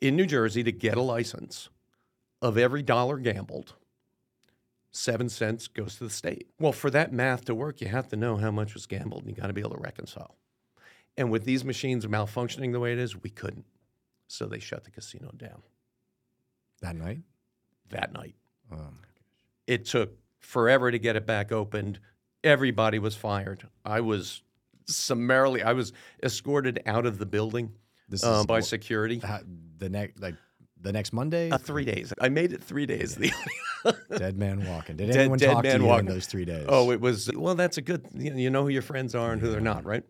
In New Jersey, to get a license of every dollar gambled, seven cents goes to the state. Well, for that math to work, you have to know how much was gambled and you got to be able to reconcile. And with these machines malfunctioning the way it is, we couldn't. So they shut the casino down That night? that night. Oh, It took forever to get it back opened. Everybody was fired. I was summarily, I was escorted out of the building uh, by security. the next like the next Monday. Uh, three days. I made it three days. The- [LAUGHS] dead man walking. Did Dead- anyone dead talk to man you walking. in those three days? Oh, it was, well, that's a good, you you know who your friends are and who they're not, right?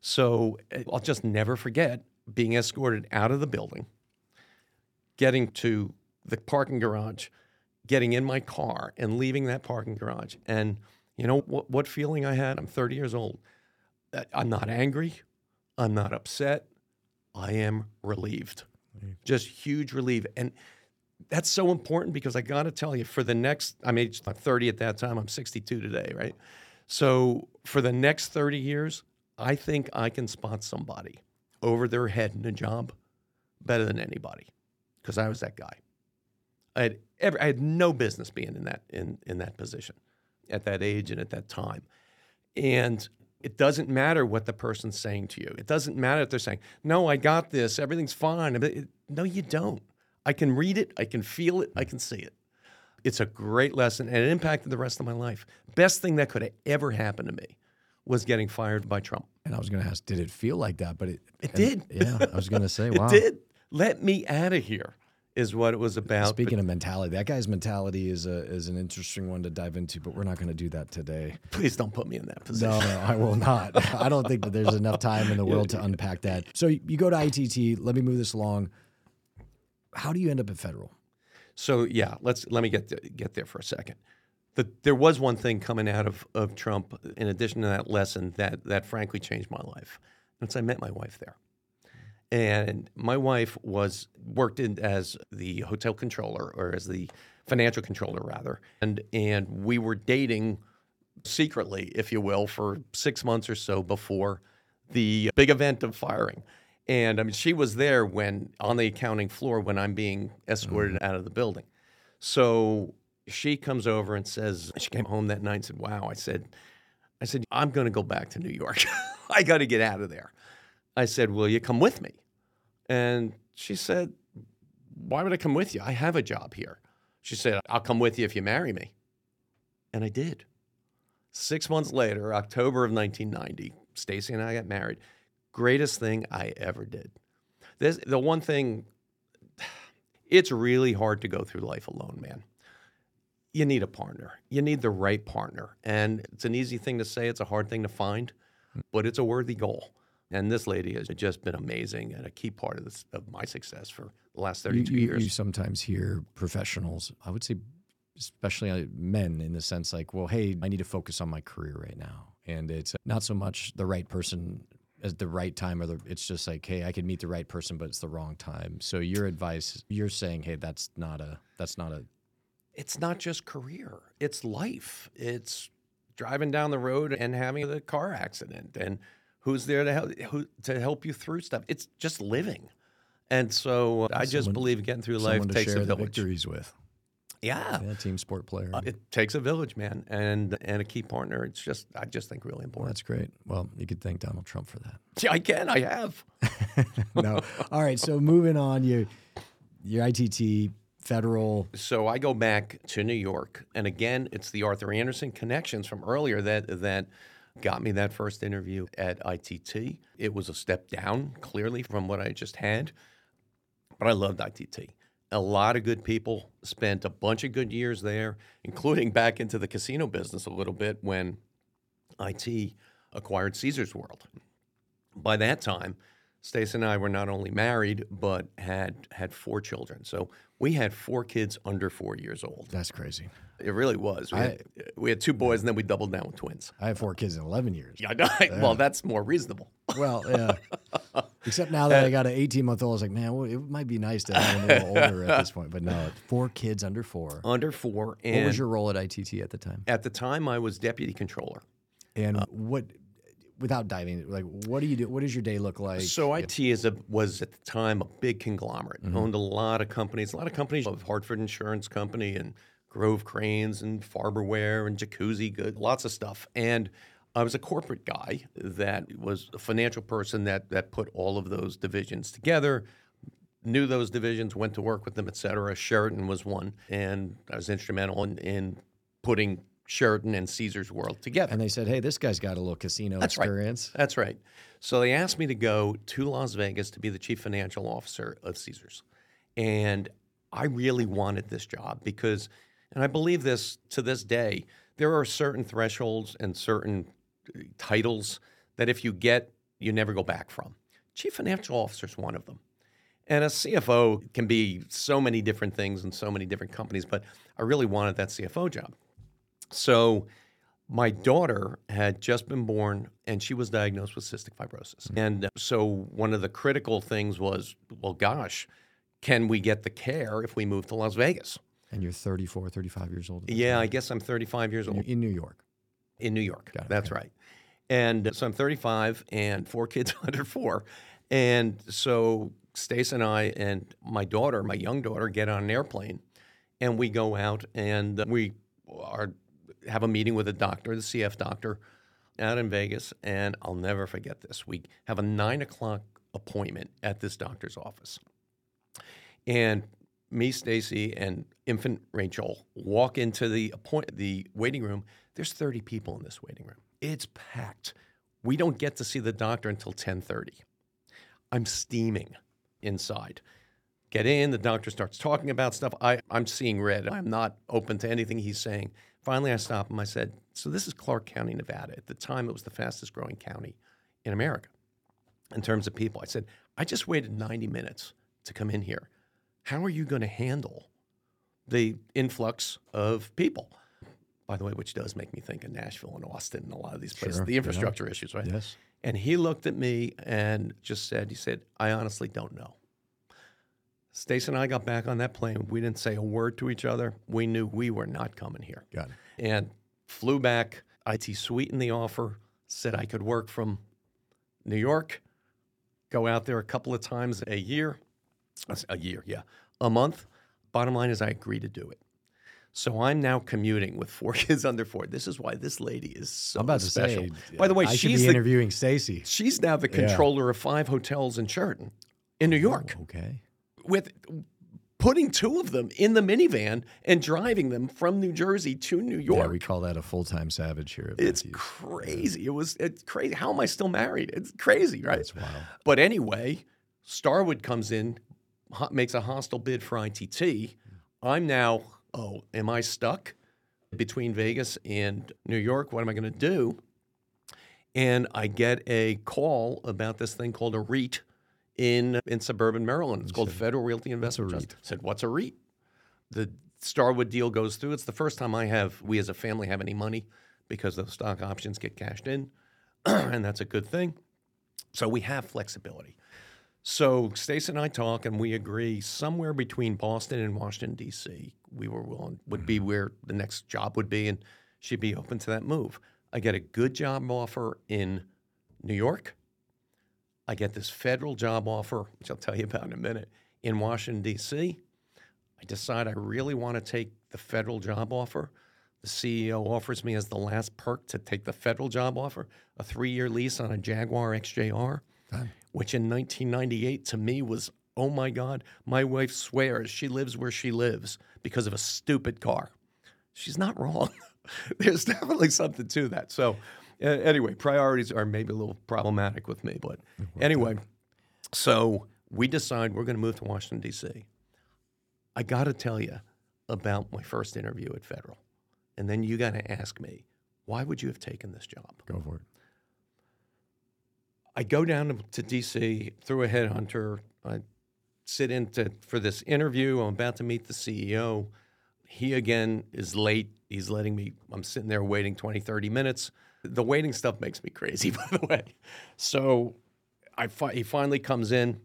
So uh, I'll just never forget being escorted out of the building, getting to the parking garage, getting in my car and leaving that parking garage. And you know what, what feeling I had? I'm 30 years old. Uh, I'm not angry. I'm not upset. I am relieved. Just huge relief. And that's so important because I got to tell you, for the next, I'm age I'm 30 at that time, I'm 62 today, right? So for the next 30 years, I think I can spot somebody over their head in a job better than anybody because I was that guy. I had, ever, I had no business being in that, in, in that position at that age and at that time. And it doesn't matter what the person's saying to you. It doesn't matter if they're saying, no, I got this, everything's fine. No, you don't. I can read it, I can feel it, I can see it. It's a great lesson and it impacted the rest of my life. Best thing that could have ever happened to me was getting fired by Trump. and I was going to ask, did it feel like that? But it It and- did. Yeah, I was going to say, [LAUGHS] wow. It did. Let me out of here is what it was about. Speaking of mentality, that guy's mentality is a is an interesting one to dive into, but we're not going to do that today. Please don't put me in that position. No, no, I will not. [LAUGHS] I don't think that there's enough time in the world to unpack that. So you go to ITT. Let me move this along. How do you end up at federal? So yeah, let's let me get th- get there for a second. The, there was one thing coming out of, of Trump, in addition to that lesson, that that frankly changed my life. Once I met my wife there, and my wife was worked in as the hotel controller or as the financial controller rather, and and we were dating secretly, if you will, for six months or so before the big event of firing. And I mean, she was there when on the accounting floor when I'm being escorted mm-hmm. out of the building. So she comes over and says, she came home that night and said, Wow. I said, I said, I'm going to go back to New York. [LAUGHS] I got to get out of there. I said, Will you come with me? And she said, Why would I come with you? I have a job here. She said, I'll come with you if you marry me. And I did. Six months later, October of 1990, Stacy and I got married. Greatest thing I ever did. This, the one thing, [SIGHS] it's really hard to go through life alone, man. You need a partner. You need the right partner. And it's an easy thing to say, it's a hard thing to find, but it's a worthy goal. And this lady has just been amazing and a key part of this of my success for the last 32 you, years. you sometimes hear professionals, I would say, especially uh, men, in the sense like, well, hey, I need to focus on my career right now. And it's not so much the right person at the right time, or the, it's just like, hey, I could meet the right person, but it's the wrong time. So your advice, you're saying, hey, that's not a, that's not a, it's not just career, it's life. It's driving down the road and having the car accident and who's there to help who, to help you through stuff. It's just living. And so I just believe getting through life takes a village. victories with. Yeah. Yeah, team sport player. Uh, It takes a village, man, and and a key partner. It's just I just think really important. that's great. Well, you could thank Donald Trump for that. [LAUGHS] Yeah, I can. I have. [LAUGHS] no. All right. So moving on, your your ITT federal. So I go back to New York, and again, it's the Arthur Andersen connections from earlier that that got me that first interview at ITT. It was a step down, clearly, from what I just had, but I loved ITT. A lot of good people spent a bunch of good years there, including back into the casino business a little bit when ITT acquired Caesars World. By that time, Stace and I were not only married but had had four children. So we had four kids under four years old. That's crazy. It really was. We, had, we had two boys, and then we doubled down with twins. I have four kids in 11 years. Yeah, I [LAUGHS] well, that's more reasonable. Well, yeah. [LAUGHS] Except now that I got an 18 month old, I was like, man, well, it might be nice to have a little [LAUGHS] older at this point. But no, four kids under four. Under four, What was your role at ITT at the time? at the time I was deputy controller. And uh, what, without diving, like, what do you do? What does your day look like? So ITT is a, was at the time a big conglomerate, mm-hmm. owned a lot of companies, a lot of companies of Hartford Insurance Company and Grove cranes and Farberware and jacuzzi good, lots of stuff. And I was a corporate guy that was a financial person that that put all of those divisions together, knew those divisions, went to work with them, et cetera. Sheraton was one, and I was instrumental in, in putting Sheraton and Caesars World together. And they said, "Hey, this guy's got a little casino That's right. experience." That's right. So they asked me to go to Las Vegas to be the chief financial officer of Caesars. And I really wanted this job because, and I believe this to this day, there are certain thresholds and certain uh, titles that if you get, you never go back from. Chief financial officer is one of them. And a CFO can be so many different things in so many different companies, but I really wanted that CFO job. So my daughter had just been born and she was diagnosed with cystic fibrosis. And uh, so one of the critical things was, well, gosh, can we get the care if we move to Las Vegas? And you're 34, 35 years old. Yeah, time. I guess I'm 35 years old in New York. in New York. It, That's right. And so I'm 35 and four kids [LAUGHS] under four. And so Stace and I and my daughter, my young daughter, get on an airplane and we go out and we are have a meeting with a doctor, the CF doctor, out in Vegas. And I'll never forget this. We have a nine o'clock appointment at this doctor's office. And me, Stacy, and infant Rachel walk into the appoint the waiting room. There's 30 people in this waiting room. It's packed. We don't get to see the doctor until 10:30. I'm steaming inside. Get in, the doctor starts talking about stuff. I, I'm seeing red. I'm not open to anything he's saying. Finally, I stopped him. I said, So this is Clark County, Nevada. At the time, it was the fastest growing county in America in terms of people. I said, I just waited 90 minutes to come in here. How are you going to handle the influx of people? By the way, which does make me think of Nashville and Austin and a lot of these places, Sure, the yeah. infrastructure issues, right? Yes. And he looked at me and just said, he said, I honestly don't know. Stace and I got back on that plane. We didn't say a word to each other. We knew we were not coming here Got it. and flew back. ITT sweetened the offer, said I could work from New York, go out there a couple of times a year, a year, yeah, a month. Bottom line is I agreed to do it. So I'm now commuting with four [LAUGHS] kids under four. This is why this lady is so I'm about to special. say. By the way, I she's be the, interviewing Stacy. she's now the Yeah. controller of five hotels in Sheraton, in New York Oh, okay. With putting two of them in the minivan and driving them from New Jersey to New York. Yeah, we call that a full time savage here. At it's Matthews. crazy. It was it's crazy. How am I still married? It's crazy, right? That's wild. But anyway, Starwood comes in, ho- makes a hostile bid for ITT. I'm now, oh, am I stuck between Vegas and New York? What am I going to do? And I get a call about this thing called a REIT in in suburban Maryland. It's called Federal Realty Investment Trust. I said, what's a REIT? The Starwood deal goes through. It's the first time I have, we as a family have any money because the stock options get cashed in, [CLEARS THROAT] and that's a good thing. So we have flexibility. So Stace and I talk, and we agree somewhere between Boston and Washington D.C. We were willing would be where the next job would be, and she'd be open to that move. I get a good job offer in New York. I get this federal job offer, which I'll tell you about in a minute, in Washington D.C. I decide I really want to take the federal job offer. The CEO offers me as the last perk to take the federal job offer a three-year lease on a Jaguar XJR which in 1998 to me was, oh my God, my wife swears she lives where she lives because of a stupid car. She's not wrong. [LAUGHS] There's definitely something to that. So, uh, anyway, priorities are maybe a little problematic with me. But anyway, so we decide we're going to move to Washington, D.C. I got to tell you about my first interview at Federal. And then you got to ask me, why would you have taken this job? Go for it. I go down to, to DC through a headhunter. I sit in to, for this interview. I'm about to meet the CEO. He again is late. He's letting me, I'm sitting there waiting 20, 30 minutes. The waiting stuff makes me crazy, [LAUGHS] by the way. So I fi- he finally comes in,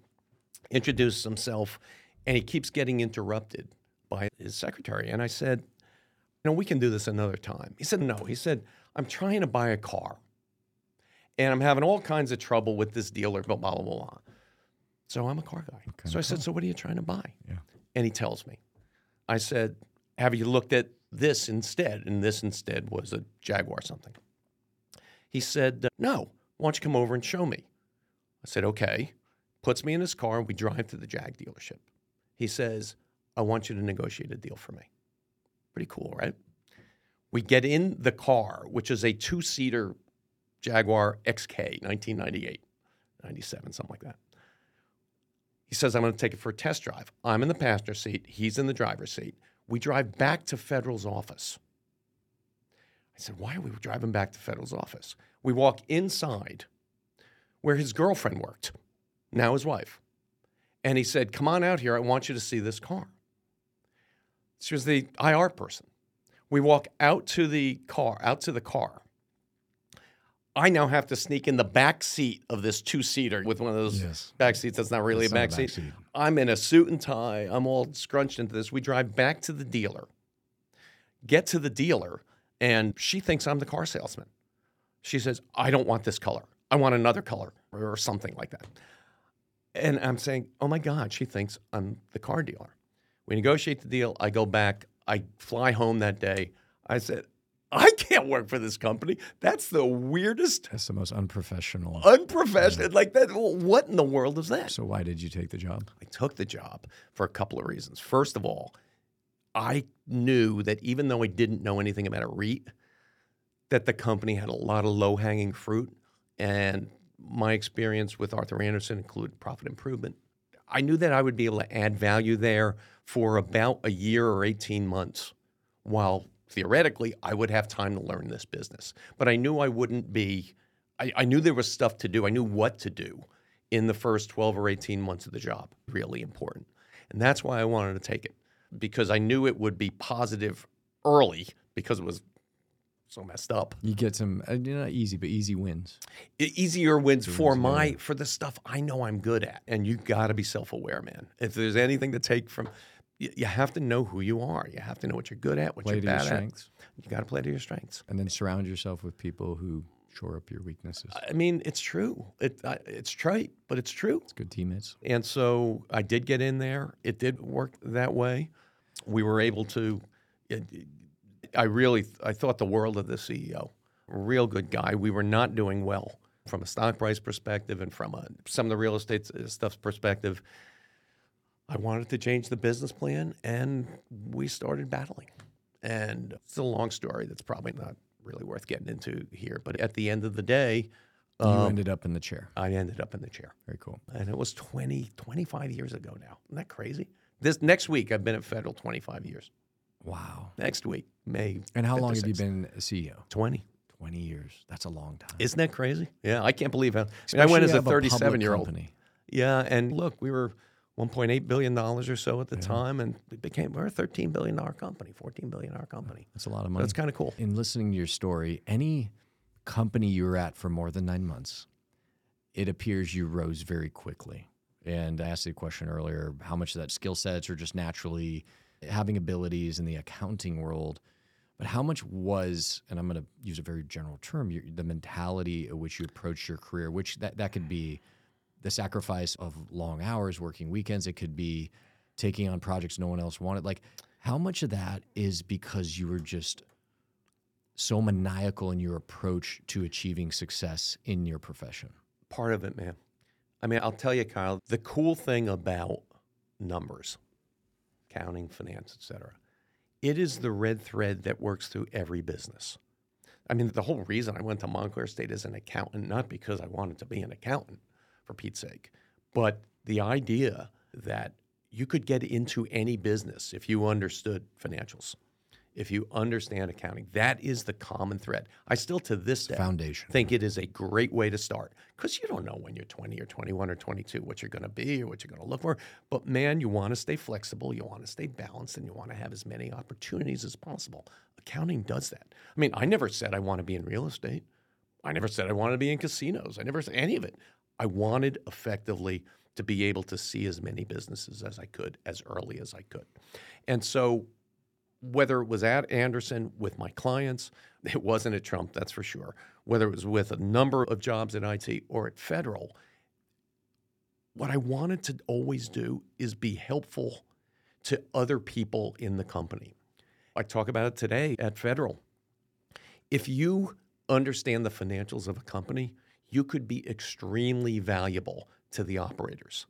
introduces himself, and he keeps getting interrupted by his secretary. And I said, you know, we can do this another time. He said, no. He said, I'm trying to buy a car and I'm having all kinds of trouble with this dealer, blah, blah, blah, blah. So I'm a car guy. so I said, So what are you trying to buy? Yeah. And he tells me. I said, have you looked at this instead? And this instead was a Jaguar something. He said, uh, no, why don't you come over and show me? I said, okay. Puts me in his car and we drive to the Jag dealership. He says, I want you to negotiate a deal for me. Pretty cool, right? We get in the car, which is a two seater Jaguar XK, 1998, 97, something like that. He says, I'm going to take it for a test drive. I'm in the passenger seat, he's in the driver's seat. We drive back to Federal's office. I said, Why are we driving back to Federal's office? We walk inside where his girlfriend worked, now his wife. And he said, Come on out here. I want you to see this car. She was the IR person. We walk out to the car, out to the car. I now have to sneak in the back seat of this two seater with one of those Yes. back seats that's not really It's a not back seat. back seat. I'm in a suit and tie. I'm all scrunched into this. We drive back to the dealer, get to the dealer, and she thinks I'm the car salesman. She says, I don't want this color. I want another color or something like that. And I'm saying, oh my God, she thinks I'm the car dealer. We negotiate the deal. I go back. I fly home that day. I said, I can't work for this company. That's the weirdest, That's the most unprofessional. unprofessional. Like that. What in the world is that? so why did you take the job? I took the job for a couple of reasons. First of all, I knew that even though I didn't know anything about a REIT, that the company had a lot of low hanging fruit. And my experience with Arthur Andersen included profit improvement. I knew that I would be able to add value there for about a year or 18 months while theoretically I would have time to learn this business. But I knew I wouldn't be, I, I knew there was stuff to do. I knew what to do in the first 12 or 18 months of the job. Really important. And that's why I wanted to take it because I knew it would be positive early because it was so messed up. You get some, uh, you know, easy, but easy wins. Easier wins for my yeah. for the stuff I know I'm good at. And you got to be self-aware, man. If there's anything to take from you, you have to know who you are. You have to know what you're good at, what Play you're to your bad at. You got to play to your strengths. and then surround yourself with people who shore up your weaknesses. I mean, it's true. It I, it's trite, but it's true. It's good teammates. And so I did get in there. It did work that way. We were able to. It, I really I thought the world of the CEO. Real good guy. We were not doing well from a stock price perspective and from a, some of the real estate s- stuff perspective. I wanted to change the business plan, and we started battling. And it's a long story that's probably not really worth getting into here. But at the end of the day, You um, ended up in the chair. I ended up in the chair Very cool. and it was 20, 25 years ago now. Isn't that crazy? This next week, I've been at Federal 25 years. Wow. Next week, May. And how 5th long have you been a CEO? 20. 20 years. That's a long time. Isn't that crazy? Yeah, I can't believe how. I, mean, I went as a of public 37 year old. company. Yeah, and look, we were 1.8 billion dollars or so at the time, and it became we're a 13 billion dollar company, 14 billion dollar company. That's a lot of money. That's kind of cool. in listening to your story, any company you were at for more than nine months, it appears you rose very quickly. And I asked you a question earlier how much of that skill sets or just naturally having abilities in the accounting world, but how much was, and I'm going to use a very general term, your, the mentality at which you approached your career, which that, that could be the sacrifice of long hours, working weekends, it could be taking on projects no one else wanted. Like, how much of that is because you were just so maniacal in your approach to achieving success in your profession? Part of it, man. I mean, I'll tell you, Kyle, the cool thing about numbers, accounting, finance, et cetera, it is the red thread that works through every business. I mean, the whole reason I went to Montclair State as an accountant, not because I wanted to be an accountant, for Pete's sake, but the idea that you could get into any business if you understood financials, if you understand accounting. That is the common thread. I still, to this day, Foundation. think it is a great way to start because you don't know when you're 20 or 21 or 22 what you're going to be or what you're going to look for. But man, you want to stay flexible, you want to stay balanced, and you want to have as many opportunities as possible. Accounting does that. I mean, I never said I want to be in real estate. I never said I wanted to be in casinos. I never said any of it. I wanted effectively to be able to see as many businesses as I could as early as I could. And so whether it was at Andersen with my clients, [LAUGHS] it wasn't at Trump, that's for sure. Whether it was with a number of jobs at ITT or at Federal, what I wanted to always do is be helpful to other people in the company. I talk about it today at Federal. If you understand the financials of a company, you could be extremely valuable to the operators,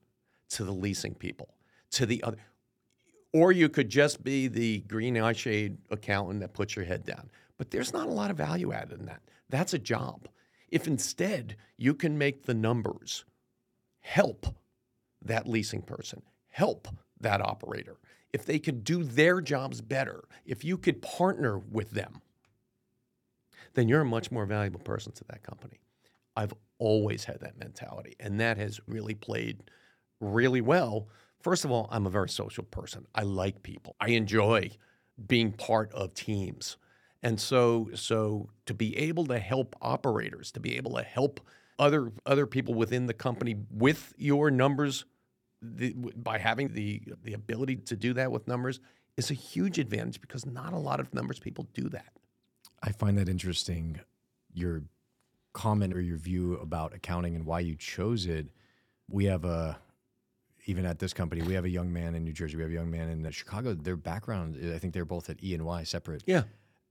to the leasing people, to the other. Or you could just be the green eyeshade accountant that puts your head down. But there's not a lot of value added in that. That's a job. If instead you can make the numbers help that leasing person, help that operator, if they could do their jobs better, if you could partner with them, then you're a much more valuable person to that company. I've always had that mentality, and that has really played really well. First of all, I'm a very social person. I like people. I enjoy being part of teams. And so so to be able to help operators, to be able to help other other people within the company with your numbers the, by having the the ability to do that with numbers is a huge advantage because not a lot of numbers people do that. I find that interesting. Your comment or your view about accounting and why you chose it. We have a even at this company, we have a young man in New Jersey. We have a young man in Chicago. Their background, I think they're both at E and Y separate. Yeah.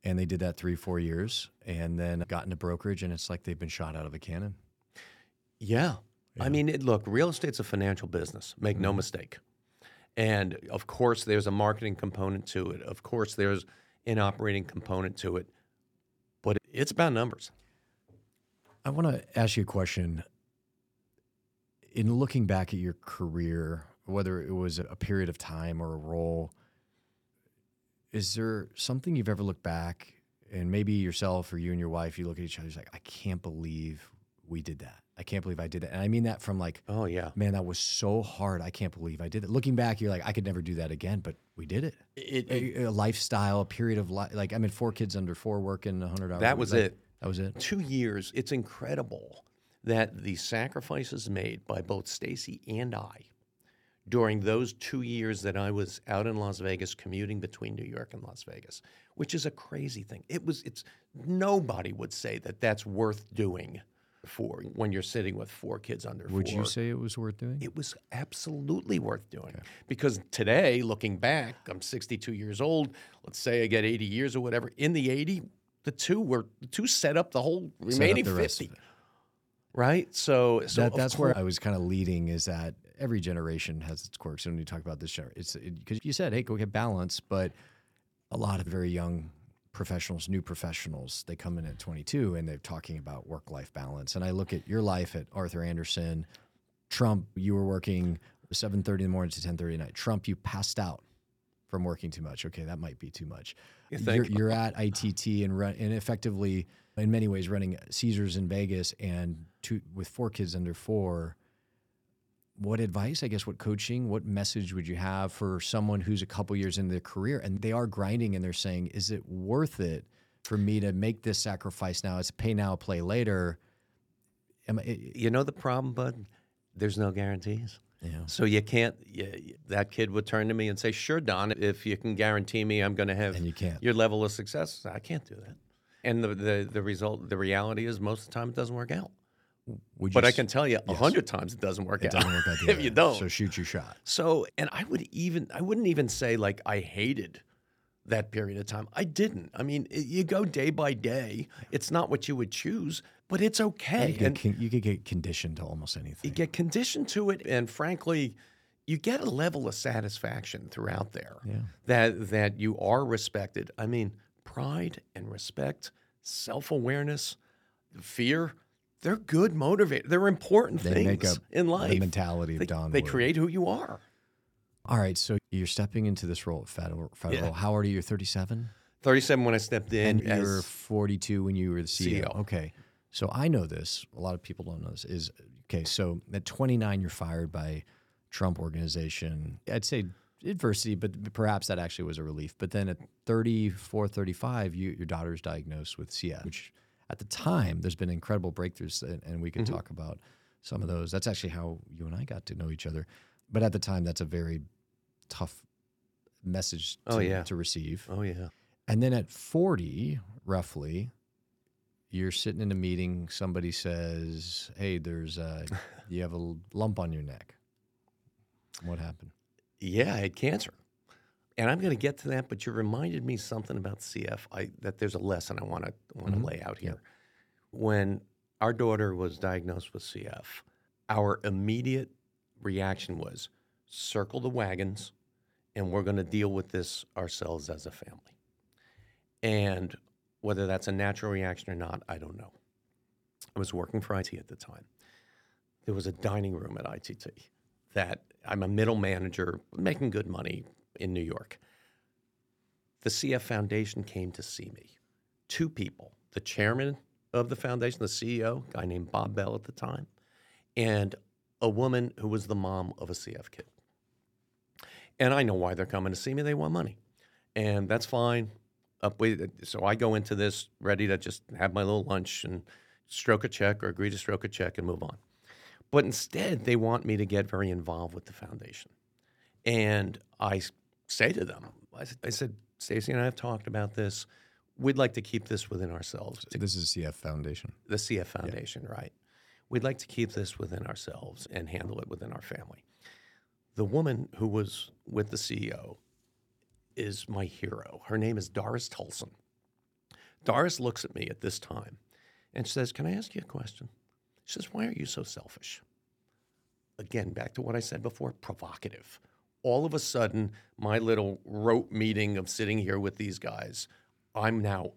And they did that three, four years and then got into brokerage, and it's like they've been shot out of a cannon. Yeah. yeah. I mean, it, look, real estate's a financial business, make mm-hmm. no mistake. And of course, there's a marketing component to it. Of course, there's an operating component to it. But it's about numbers. I want to ask you a question. In looking back at your career, whether it was a period of time or a role, is there something you've ever looked back and maybe yourself or you and your wife, you look at each other, like, I can't believe we did that. I can't believe I did that. And I mean that from like, oh yeah, man, that was so hard. I can't believe I did it. Looking back, you're like, I could never do that again, but we did it. it, it a, a, lifestyle, a period of life. Like I mean, four kids under four, working hundred hours. That was like, it. That was it. Two years. It's incredible that the sacrifices made by both Stacy and I during those two years that I was out in Las Vegas commuting between New York and Las Vegas, which is a crazy thing. It was it's nobody would say that that's worth doing for when you're sitting with four kids under would four. you say it was worth doing? It was absolutely worth doing. Okay. Because today, looking back, I'm 62 years old. Let's say I get 80 years or whatever. In the 80, the two were the two set up the whole remaining the 50. Right? So, so that, that's where I was kind of leading is that every generation has its quirks. And when you talk about this generation, it's because it, you said, hey, go get balance, but a lot of very young professionals, new professionals, they come in at 22 and they're talking about work life balance. And I look at your life at Arthur Andersen, Trump, you were working 7:30 in the morning to 10:30 at night. Trump, you passed out from working too much. Okay, that might be too much. You you're, you're, at ITT and run, and effectively, in many ways, running Caesars in Vegas and two, with four kids under four what advice, I guess, what coaching, what message would you have for someone who's a couple years into their career and they are grinding and they're saying, is it worth it for me to make this sacrifice now? It's pay now, play later. Am I, you know the problem, bud? There's no guarantees. Yeah. So you can't. You, that kid would turn to me and say, "Sure, Don, if you can guarantee me I'm going to have and you can't. your level of success." I can't do that. And the, the the result, the reality is, most of the time it doesn't work out. Would but I can tell you a yes. hundred times it doesn't work it out. Doesn't work out [LAUGHS] if you don't. So shoot your shot. So, and I would even, I wouldn't even say like I hated that period of time. I didn't. I mean, you go day by day. It's not what you would choose, but it's okay. You and you could get conditioned to almost anything. You get conditioned to it, and frankly, you get a level of satisfaction throughout there yeah. that that you are respected. I mean, pride and respect, self awareness, fear they're good motivators. They're important they things make up in life. The mentality of they, Don. They Wood. create who you are. All right, so you're stepping into this role at Federal. federal. Yeah. How old are you? You're 37. 37 when I stepped in. And you're 42 when you were the CEO. CEO. Okay, so I know this. A lot of people don't know this. Is okay. So at 29, you're fired by Trump organization. I'd say adversity, but perhaps that actually was a relief. But then at 34, 35, you, your daughter's diagnosed with CF, which at the time, there's been incredible breakthroughs, and, and we can mm-hmm. talk about some of those. That's actually how you and I got to know each other. But at the time, that's a very tough message to, oh, yeah. to receive. Oh, yeah. And then at 40, roughly, you're sitting in a meeting, somebody says, Hey, there's a, [LAUGHS] you have a lump on your neck. What happened? Yeah, I had cancer. And I'm going to get to that, but you reminded me something about CF. I, that there's a lesson I want to want to Mhm. lay out here. When our daughter was diagnosed with CF, our immediate reaction was circle the wagons, and we're going to deal with this ourselves as a family. And whether that's a natural reaction or not, I don't know. I was working for ITT at the time. There was a dining room at ITT that I'm a middle manager making good money in New York. The CF Foundation came to see me. Two people, the chairman of the foundation, the CEO, a guy named Bob Beall at the time, and a woman who was the mom of a CF kid. And I know why they're coming to see me. They want money. And that's fine. Up so I go into this ready to just have my little lunch and stroke a check or agree to stroke a check and move on. But instead, they want me to get very involved with the foundation. And I say to them, I said, Stacy and I have talked about this. We'd like to keep this within ourselves. This is the CF Foundation. The CF Foundation, right? We'd like to keep this within ourselves and handle it within our family. The woman who was with the CEO is my hero. Her name is Doris Tulcin. Doris looks at me at this time and says, Can I ask you a question? She says, Why are you so selfish? Again, back to what I said before provocative. All of a sudden, my little rote meeting of sitting here with these guys, I'm now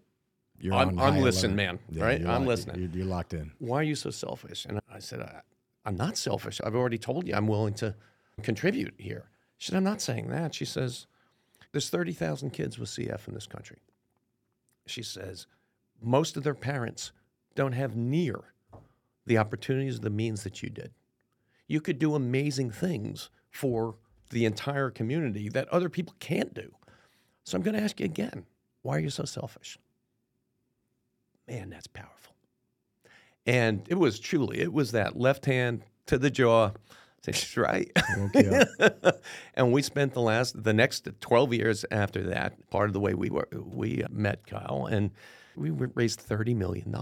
You're I'm- I'm listening, man, right? I'm locked- listening. You're, you're locked in. why are you so selfish? And I said, I, I'm not selfish. I've already told you I'm willing to contribute here. She said, I'm not saying that. She says, there's 30,000 kids with CF in this country. She says, most of their parents don't have near the opportunities, the means that you did. You could do amazing things for the entire community that other people can't do. So I'm going to ask you again, why are you so selfish? Man, that's powerful. And it was truly, it was that left hand to the jaw. That's right. Okay. [LAUGHS] and we spent the last, the next 12 years after that, part of the way we were, we uh, met Kyle, and we raised $30 million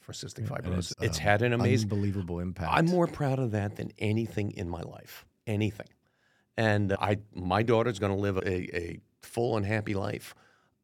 for cystic fibrosis. It's, um, had an amazing, unbelievable impact. I'm more proud of that than anything in my life, anything. And I, my daughter's going to live a, a full and happy life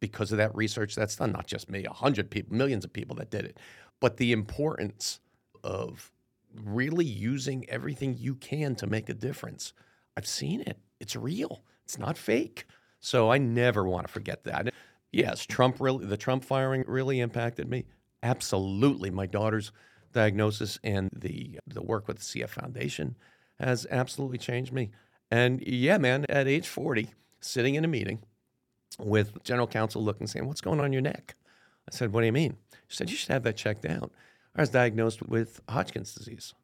because of that research that's done. Not just me, a hundred people, millions of people that did it, but the importance of really using everything you can to make a difference. I've seen it. It's real. It's not fake. So I never want to forget that. Yes, Trump really, the Trump firing really impacted me. Absolutely. My daughter's diagnosis and the the work with the CF Foundation has absolutely changed me. And yeah, man, at age 40, sitting in a meeting with general counsel looking saying, What's going on in your neck? I said, What do you mean? She said, You should have that checked out. I was diagnosed with Hodgkin's disease.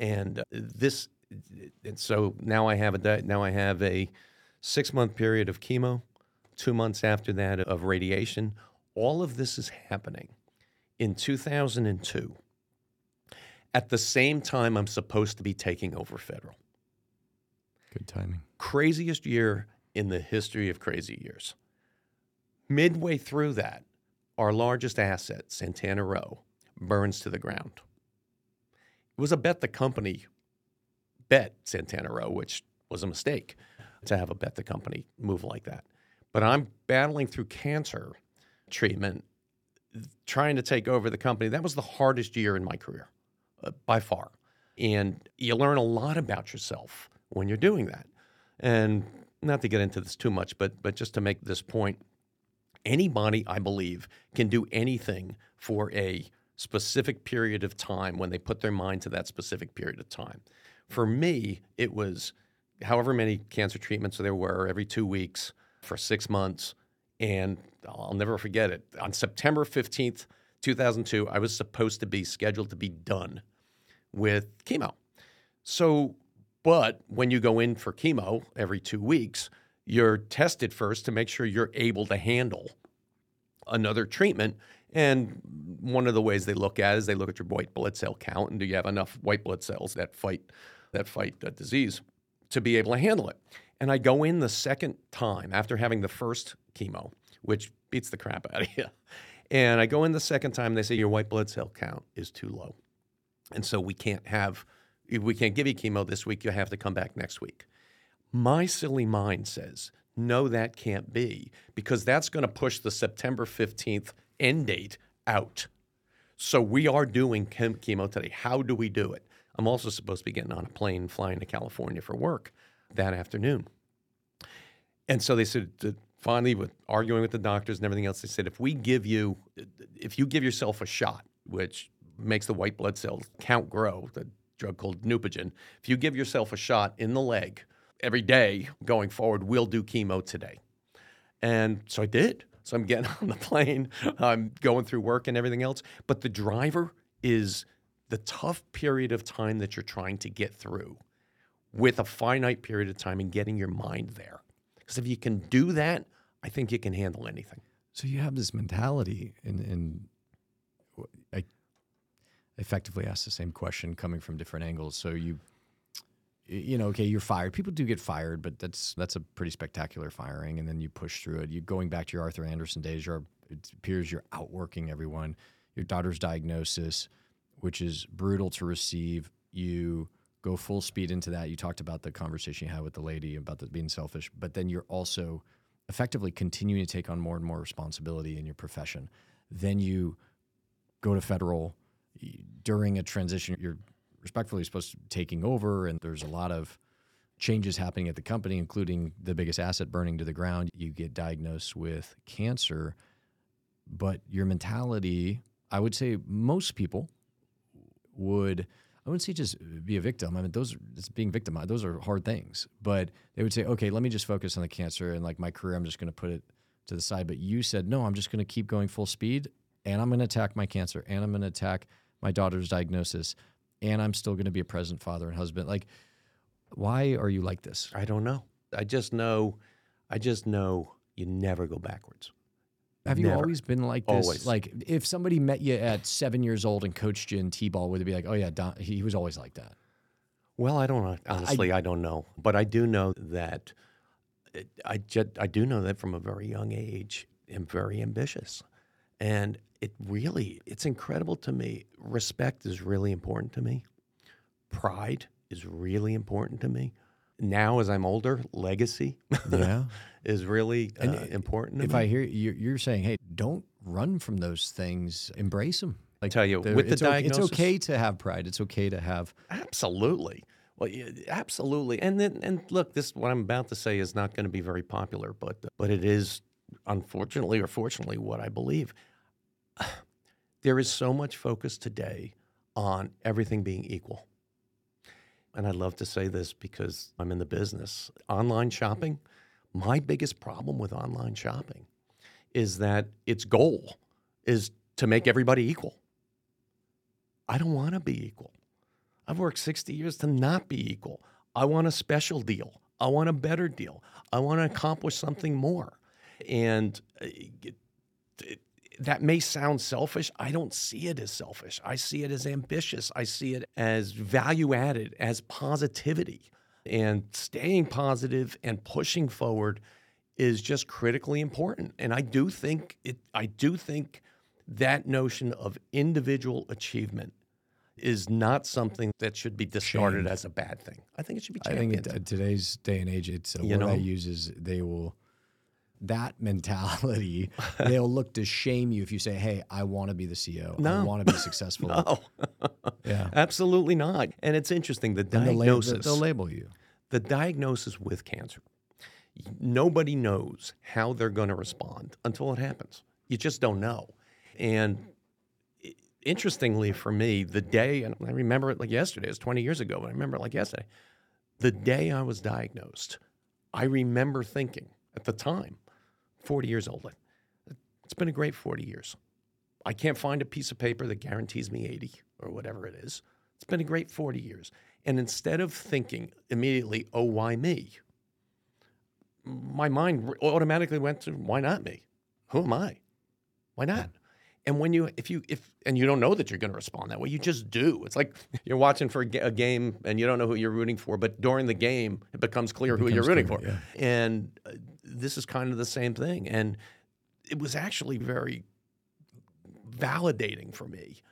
And uh, this, and so now I have a, now I have a six month period of chemo, two months after that of radiation. All of this is happening in 2002 at the same time I'm supposed to be taking over federal. Good timing. Craziest year in the history of crazy years. Midway through that, our largest asset, Santana Row, burns to the ground. It was a bet the company bet Santana Row, which was a mistake to have a bet the company move like that. But I'm battling through cancer treatment, trying to take over the company. That was the hardest year in my career, uh, by far. And you learn a lot about yourself when you're doing that. And not to get into this too much, but but just to make this point, anybody I believe can do anything for a specific period of time when they put their mind to that specific period of time. For me, it was however many cancer treatments there were every two weeks for six months. And I'll never forget it. On September 15th, 2002, I was supposed to be scheduled to be done with chemo. So, but when you go in for chemo every two weeks, you're tested first to make sure you're able to handle another treatment. And one of the ways they look at is they look at your white blood cell count and do you have enough white blood cells that fight that fight the disease to be able to handle it. And I go in the second time after having the first chemo, which beats the crap out of you. And I go in the second time, they say your white blood cell count is too low. And so we can't have we can't give you chemo this week, you have to come back next week. My silly mind says, no, that can't be because that's going to push the September 15th end date out. So we are doing chem- chemo today. How do we do it? I'm also supposed to be getting on a plane flying to California for work that afternoon. And so they said, finally, with arguing with the doctors and everything else, they said, if we give you, if you give yourself a shot, which makes the white blood cell count grow, the drug called Neupogen, if you give yourself a shot in the leg every day going forward, we'll do chemo today. And so I did. So I'm getting [LAUGHS] on the plane, I'm going through work and everything else. But the driver is the tough period of time that you're trying to get through with a finite period of time and getting your mind there. Because if you can do that, I think you can handle anything. So you have this mentality, and, and I effectively asked the same question coming from different angles. So you, you know, okay, you're fired. People do get fired, but that's that's a pretty spectacular firing, and then you push through it. You going back to your Arthur Andersen days. You're, it appears you're outworking everyone. Your daughter's diagnosis, which is brutal to receive. You go full speed into that. You talked about the conversation you had with the lady about the, being selfish, but then you're also effectively continuing to take on more and more responsibility in your profession. Then you go to federal during a transition. You're respectfully supposed to be taking over, and there's a lot of changes happening at the company, including the biggest asset burning to the ground. You get diagnosed with cancer, but your mentality, I would say most people would I wouldn't say just be a victim. I mean, those being victimized. Those are hard things. But they would say, okay, let me just focus on the cancer and like my career. I'm just going to put it to the side. But you said, no, I'm just going to keep going full speed, and I'm going to attack my cancer, and I'm going to attack my daughter's diagnosis, and I'm still going to be a present father and husband. Like, why are you like this? I don't know. I just know. I just know you never go backwards. Have you always been like this? Always. Like, if somebody met you at seven years old and coached you in t-ball, would it be like, oh yeah, Don, he was always like that? Well, I don't uh, know. Honestly, I, don't know, but I do know that I just, I do know that from a very young age, I'm very ambitious, and it really it's incredible to me. Respect is really important to me. Pride is really important to me. Now, as I'm older, legacy Yeah. [LAUGHS] is really uh, important to if me. I hear you, you're saying, hey, don't run from those things. Embrace them. Like, Tell you, with the okay, diagnosis- it's okay to have pride. It's okay to have. Absolutely. Well, yeah, absolutely. And then, and look, this what I'm about to say is not going to be very popular, but but it is, unfortunately or fortunately, what I believe. [SIGHS] There is so much focus today on everything being equal, and I'd love to say this because I'm in the business. Online shopping, my biggest problem with online shopping is that its goal is to make everybody equal. I don't want to be equal. I've worked 60 years to not be equal. I want a special deal. I want a better deal. I want to accomplish something more. And uh, it- it- that may sound selfish. I don't see it as selfish. I see it as ambitious. I see it as value added, as positivity. And staying positive and pushing forward is just critically important. And I do think it I do think that notion of individual achievement is not something that should be discarded Shamed. as a bad thing. I think it should be I championed. think in today's day and age, it's a You word I know? use is they will that mentality. [LAUGHS] they'll look to shame you if you say, "Hey, I want to be the CEO. I want to be successful." [LAUGHS] no, [LAUGHS] Yeah. absolutely not. And it's interesting the And they'll, diagnosis. they'll label you. the diagnosis with cancer. Nobody knows how they're going to respond until it happens. You just don't know. And interestingly for me, the day, and I remember it like yesterday, it was 20 years ago, but I remember it like yesterday. The day I was diagnosed, I remember thinking at the time, 40 years old, it's been a great 40 years. I can't find a piece of paper that guarantees me 80 or whatever it is. It's been a great 40 years. And instead of thinking immediately, oh, why me? My mind automatically went to, why not me? Who am I? Why not? And when you, if you, if, and you don't know that you're going to respond that way, you just do. It's like [LAUGHS] you're watching for a, game and you don't know who you're rooting for, but during the game, it becomes clear who you're rooting clear, for. yeah. And uh, this is kind of the same thing. And it was actually very validating for me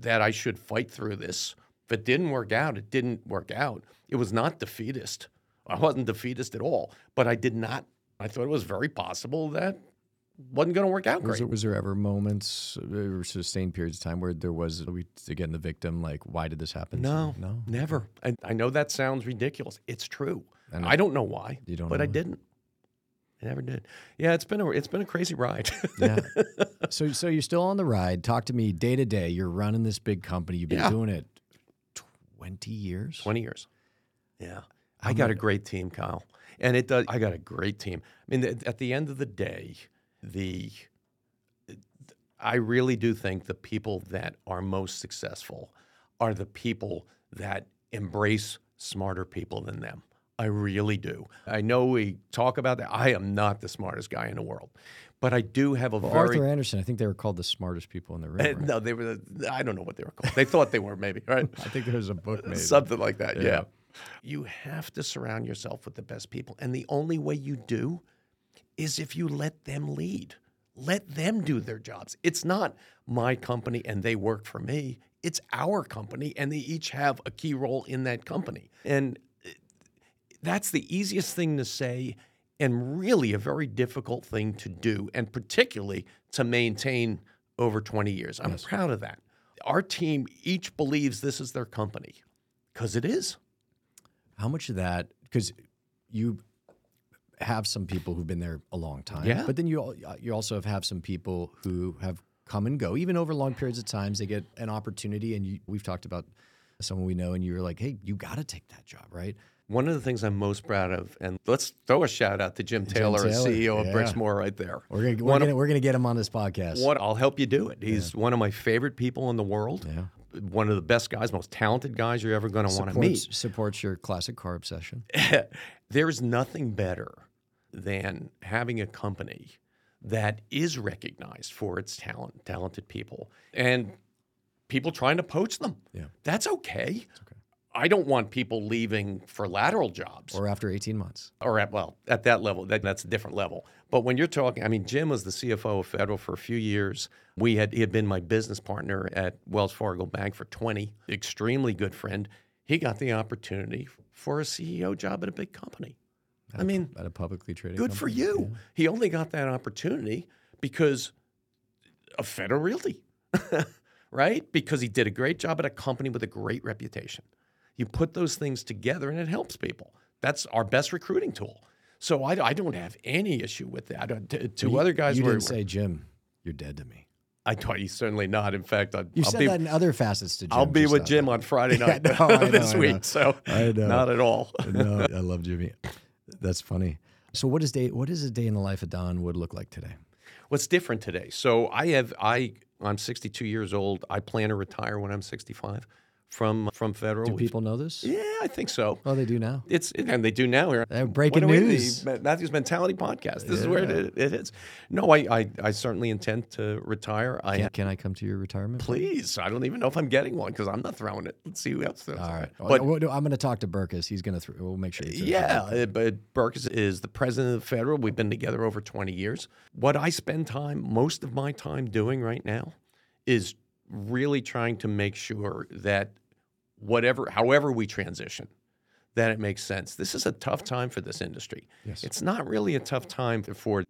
that I should fight through this. If it didn't work out, it didn't work out. It was not defeatist. I wasn't defeatist at all, but I did not I thought it was very possible that wasn't going to work out Was great. there, was there ever moments uh, or sustained periods of time where there was we again the victim like why did this happen? No, no. never. I, I know that sounds ridiculous. It's true. And I don't know why, You don't but I didn't. I never did. Yeah, it's been a it's been a crazy ride. yeah. [LAUGHS] So so you're still on the ride. Talk to me day to day. You're running this big company. You've been Yeah. doing it twenty years. Twenty years. Yeah, I got a great team, Kyle, and it does. I got a great team. I mean, at the end of the day, the I really do think the people that are most successful are the people that embrace smarter people than them. I really do. I know we talk about that. I am not the smartest guy in the world, but I do have a Well, very Arthur Andersen. I think they were called the smartest people in the room. Uh, right? no, they were. I don't know what they were called. They thought they were maybe right. [LAUGHS] I think there's a book made. Something like that. Yeah. Yeah. You have to surround yourself with the best people, and the only way you do is if you let them lead. Let them do their jobs. It's not my company and they work for me. It's our company and they each have a key role in that company. And uh, that's the easiest thing to say and really a very difficult thing to do, and particularly to maintain over 20 years. I'm proud of that. Our team each believes this is their company because it is. How much of that? Because you have some people who've been there a long time. Yeah. But then you uh, you also have, have some people who have come and go, even over long periods of times. They get an opportunity, and you, we've talked about someone we know, and you're like, hey, you got to take that job, right? One of the things I'm most proud of, and let's throw a shout out to Jim Taylor, Taylor, CEO of yeah. Brixmor, right there. We're gonna we're gonna, we're gonna get him on this podcast. What I'll help you do it. He's one of my favorite people in the world. Yeah. One of the best guys, most talented guys you're ever going to want to meet. supports, your classic car obsession. [LAUGHS] There's nothing better than having a company that is recognized for its talent, talented people, and people trying to poach them. Yeah. That's okay. I don't want people leaving for lateral jobs. Or after 18 months. or at well at that level that, that's a different level. But when you're talking i mean jim was the cfo of federal for a few years. We had he had been my business partner at wells fargo bank for 20 extremely good friend. He got the opportunity for a ceo job at a big company. I mean At a publicly traded good for company. you. he only got that opportunity because of federal realty [LAUGHS] right? Because he did a great job at a company with a great reputation you put those things together and it helps people that's our best recruiting tool so i, I don't have any issue with that to, to You- other guys You were, didn't say, Jim, you're dead to me. i thought you certainly not in fact I, You i'll said be that in other facets to Jim. I'll be with Jim that. on Friday [LAUGHS] Yeah, night no, I [LAUGHS] know, this week, so not at all. [LAUGHS] no, I love Jimmy. That's funny. So what is day What is a day in the life of Don Wood look like today? What's different today? So I have I I'm 62 years old. I plan to retire when I'm 65 from from federal. Do We've- people know this? Yeah, I think so. Oh, they do now. It's and they do now here. Uh, breaking What are we, news. the Matthews Mentality Podcast. This is where it, it is. No, I, I I certainly intend to retire. I Can, can I come to your retirement? please. I don't even know if I'm getting one because I'm not throwing it. Let's see who else throws All it. But Well, no, I'm going to talk to Berkes. He's going to. Th- we'll make sure. Throws it. Yeah, uh, but Burke is, is the president of the federal. We've been together over 20 years. What I spend time, most of my time doing right now, is really trying to make sure that whatever, however we transition, that it makes sense. This is a tough time for this industry. Yes. It's not really a tough time for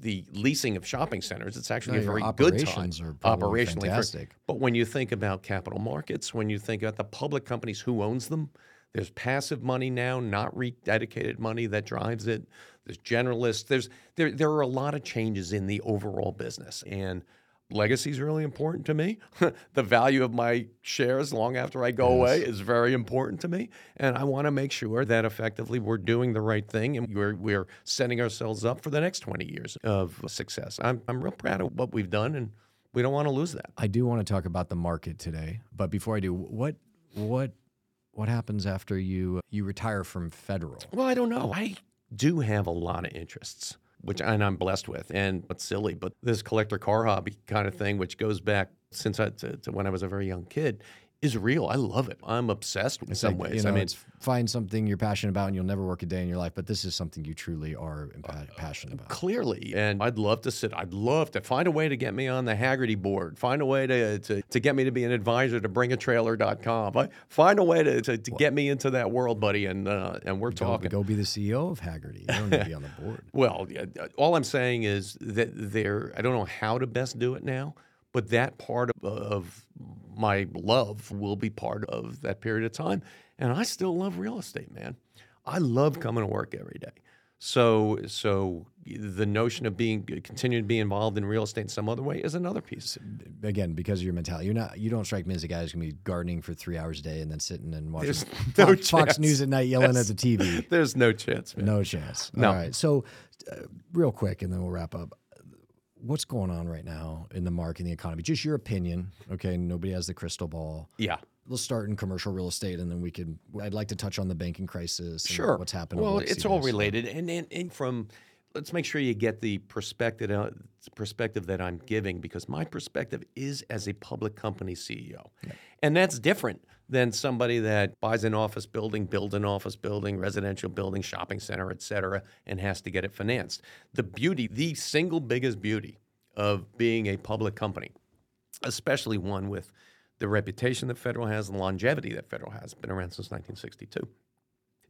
the- leasing of shopping centers. It's actually No, a very good time operations are probably operationally. for- fantastic. but when you think about capital markets, when you think about the public companies, who owns them? There's passive money now, not rededicated money that drives it. There's generalists. There's there there are a lot of changes in the overall business, and legacy is really important to me. [LAUGHS] the value of my shares long after I go away is very important to me, and I want to make sure that effectively we're doing the right thing and we're we're setting ourselves up for the next 20 years of success. I'm I'm real proud of what we've done, and we don't want to lose that. I do want to talk about the market today, but before I do, what what what happens after you you retire from federal? Well, I don't know. I do have a lot of interests, which and I'm blessed with. And it's silly, but this collector car hobby kind of thing, which goes back since I, to, to when I was a very young kid, is real. I love it. I'm obsessed in It's some like, ways. You know, I mean, it's find something you're passionate about and you'll never work a day in your life, but this is something you truly are impa- passionate about. clearly, and I'd love to sit. I'd love to find a way to get me on the Hagerty board. Find a way to to, to get me to be an advisor to bringatrailer.com. Fi- Find a way to, to, to get me into that world, buddy. And uh, and we're Go, talking. go be the CEO of Hagerty. You don't need to be on the board. [LAUGHS] Well, yeah, uh, all I'm saying is that there. I don't know how to best do it now, but that part of, of my love will be part of that period of time. And I still love real estate, man. I love coming to work every day. So, so the notion of being continuing to be involved in real estate in some other way is another piece. Again, because of your mentality, you're not. You don't strike me as a guy who's gonna be gardening for three hours a day and then sitting and watching Fox, no Fox. News at night, yelling at the TV. [LAUGHS] There's no chance, man. No chance. No. All right. So, uh, real quick, and then we'll wrap up. What's going on right now in the market and the economy? Just your opinion. Okay. Nobody has the crystal ball. Yeah. Let's start in commercial real estate, and then we can. I'd like to touch on the banking crisis. And Sure. What's happening? Well, it's all related, and, and and from let's make sure you get the perspective uh, perspective that I'm giving because my perspective is as a public company CEO, and that's different than somebody that buys an office building, builds an office building, residential building, shopping center, et cetera, and has to get it financed. The beauty, the single biggest beauty of being a public company, especially one with the reputation that Federal has, and the longevity that Federal has, been around since 1962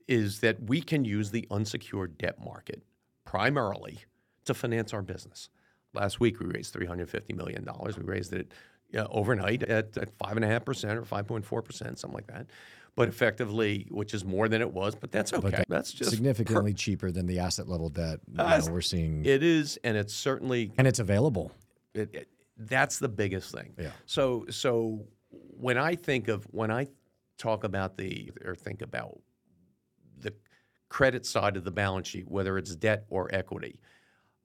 is that we can use the unsecured debt market primarily to finance our business. Last week we raised $350 million. We raised it uh, overnight at, at 5.5% or 5.4%, something like that. But effectively, which is more than it was, but that's okay. that- that's just significantly cheaper than the asset level debt you Uh, know, we're seeing, It is, and it's certainly and it's available. it, it- that's the biggest thing. Yeah. So so when I think of when I talk about the or think about the credit side of the balance sheet, whether it's debt or equity,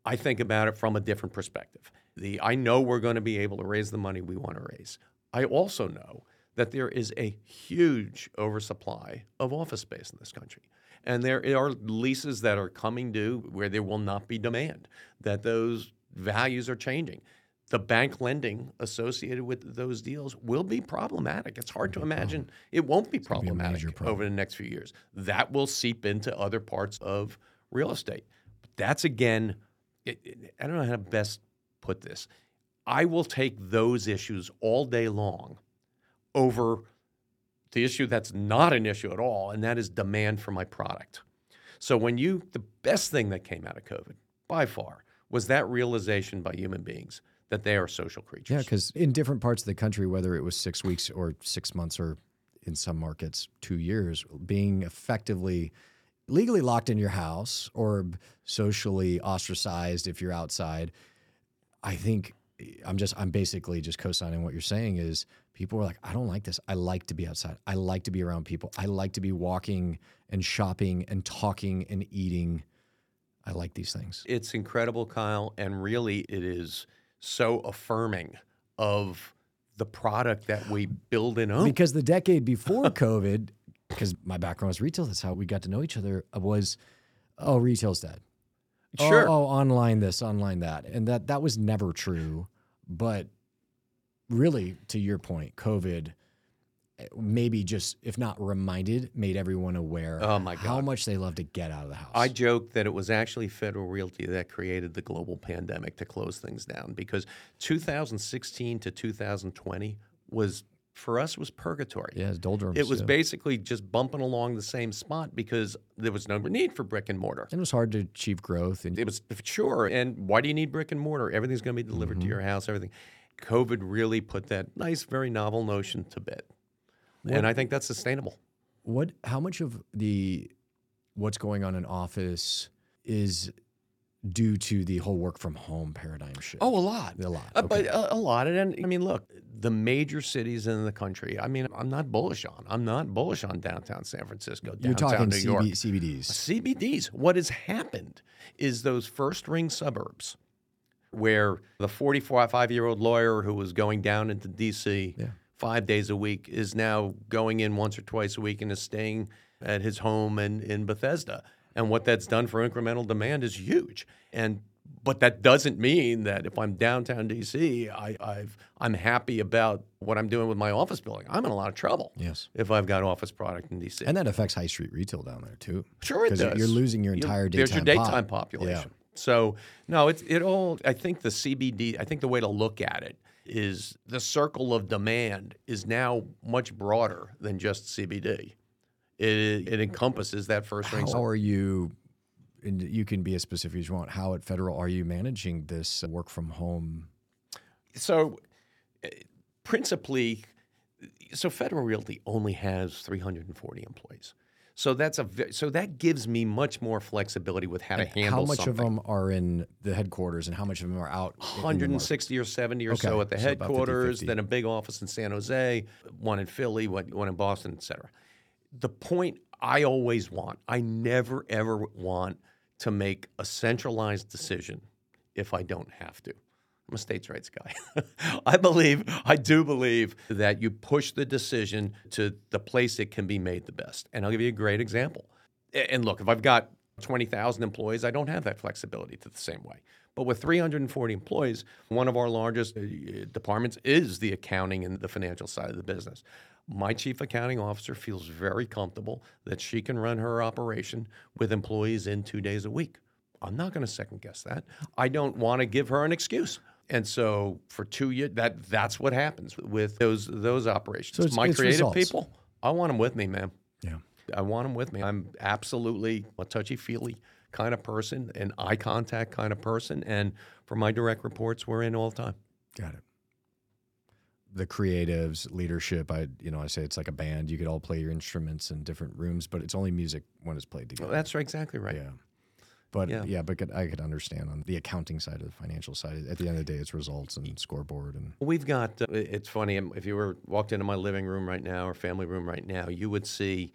I think about it from a different perspective. The I know we're going to be able to raise the money we want to raise. I also know that there is a huge oversupply of office space in this country. And there are leases that are coming due where there will not be demand, that those values are changing. The bank lending associated with those deals will be problematic. It's hard to imagine it won't be be problematic major problem. over the next few years. That will seep into other parts of real estate. But that's again, it, it- I don't know how to best put this. I will take those issues all day long over the issue that's not an issue at all, and that is demand for my product. So when you, the best thing that came out of COVID by far was that realization by human beings that they are social creatures. Yeah, because in different parts of the country, whether it was six weeks or six months, or in some markets two years, being effectively legally locked in your house or socially ostracized if you're outside, I think I'm just I'm basically just co-signing what you're saying is people are like I don't like this. I like to be outside. I like to be around people. I like to be walking and shopping and talking and eating. I like these things. It's incredible, Kyle, and really it is so affirming of the product that we build and own. Because the decade [LAUGHS] before COVID, because my background was retail, that's how we got to know each other, was, oh, retail's dead. Oh, Sure. Oh, online this, online that. And that that was never true. But really, to your point, COVID eh, maybe just, if not reminded, made everyone aware Oh, my God. how much they love to get out of the house. I joke that it was actually Federal Realty that created the global pandemic to close things down because 2016 to 2020 was for us was purgatory. yeah, it's doldrums. It was yeah. basically just bumping along the same spot because there was no need for brick and mortar. And it was hard to achieve growth. And It was sure. And why do you need brick and mortar? Everything's going to be delivered to mm-hmm. your house. Everything. COVID really put that nice, very novel notion to bed, and I think that's sustainable. What? How much of the what's going on in office is due to the whole work from home paradigm shift? Oh, a lot. a lot. Uh, But a, a lot. And I mean, look, the major cities in the country. I mean, I'm not bullish on. I'm not bullish on downtown San Francisco, You're talking New York. CBDs. CBDs. What has happened is those first ring suburbs where the 45 year old lawyer who was going down into DC Yeah. five days a week is now going in once or twice a week and is staying at his home in, in Bethesda. And what that's done for incremental demand is huge. And But that doesn't mean that if I'm downtown DC, I, I've I'm happy about what I'm doing with my office building. I'm in a lot of trouble. Yes. If I've got office product in DC. And that affects high street retail down there too. Sure, it does. You're losing your You- entire daytime. There's your daytime pop. population. So no, it's it all. I think the CBD. I think the way to look at it is the circle of demand is now much broader than just CBD. It, it encompasses that first ring. How are you? And you can be as specific as you want. How at Federal are you managing this uh, work from home? So, uh, principally, so Federal Realty only has 340 employees. So that's a ve- so that gives me much more flexibility with how to handle How much something. of them are in the headquarters, and how much of them are out? in the market? 160 or 70 or so at the so headquarters, 50-50. then a big office in San Jose, one in Philly, one, one in Boston, et cetera. The point I always want, I never ever want to make a centralized decision if I don't have to. I'm a states' rights guy. [LAUGHS] I believe, I do believe that you push the decision to the place it can be made the best. And I'll give you a great example. And look, if I've got 20,000 employees, I don't have that flexibility to the same way. But with 340 employees, one of our largest uh, departments is the accounting and the financial side of the business. My chief accounting officer feels very comfortable that she can run her operation with employees in two days a week. I'm not going to second guess that. I don't want to give her an excuse. And so for two years, that that's what happens with those those operations. So it's- My it's creative results. people, I want them with me, man. Yeah. I want them with me. I'm absolutely a touchy feely kind of person, an eye contact kind of person. And for my direct reports, we're in all the time. Got it. The creatives, leadership. I, you know, I say it's like a band. You could all play your instruments in different rooms, but it's only music when it's played together. That's exactly right. Yeah. But Yeah. yeah, but could, I could understand on the accounting side of the financial side. At the end of the day, it's results and scoreboard and We've got, uh, it's funny, um, if you were walked into my living room right now or family room right now, you would see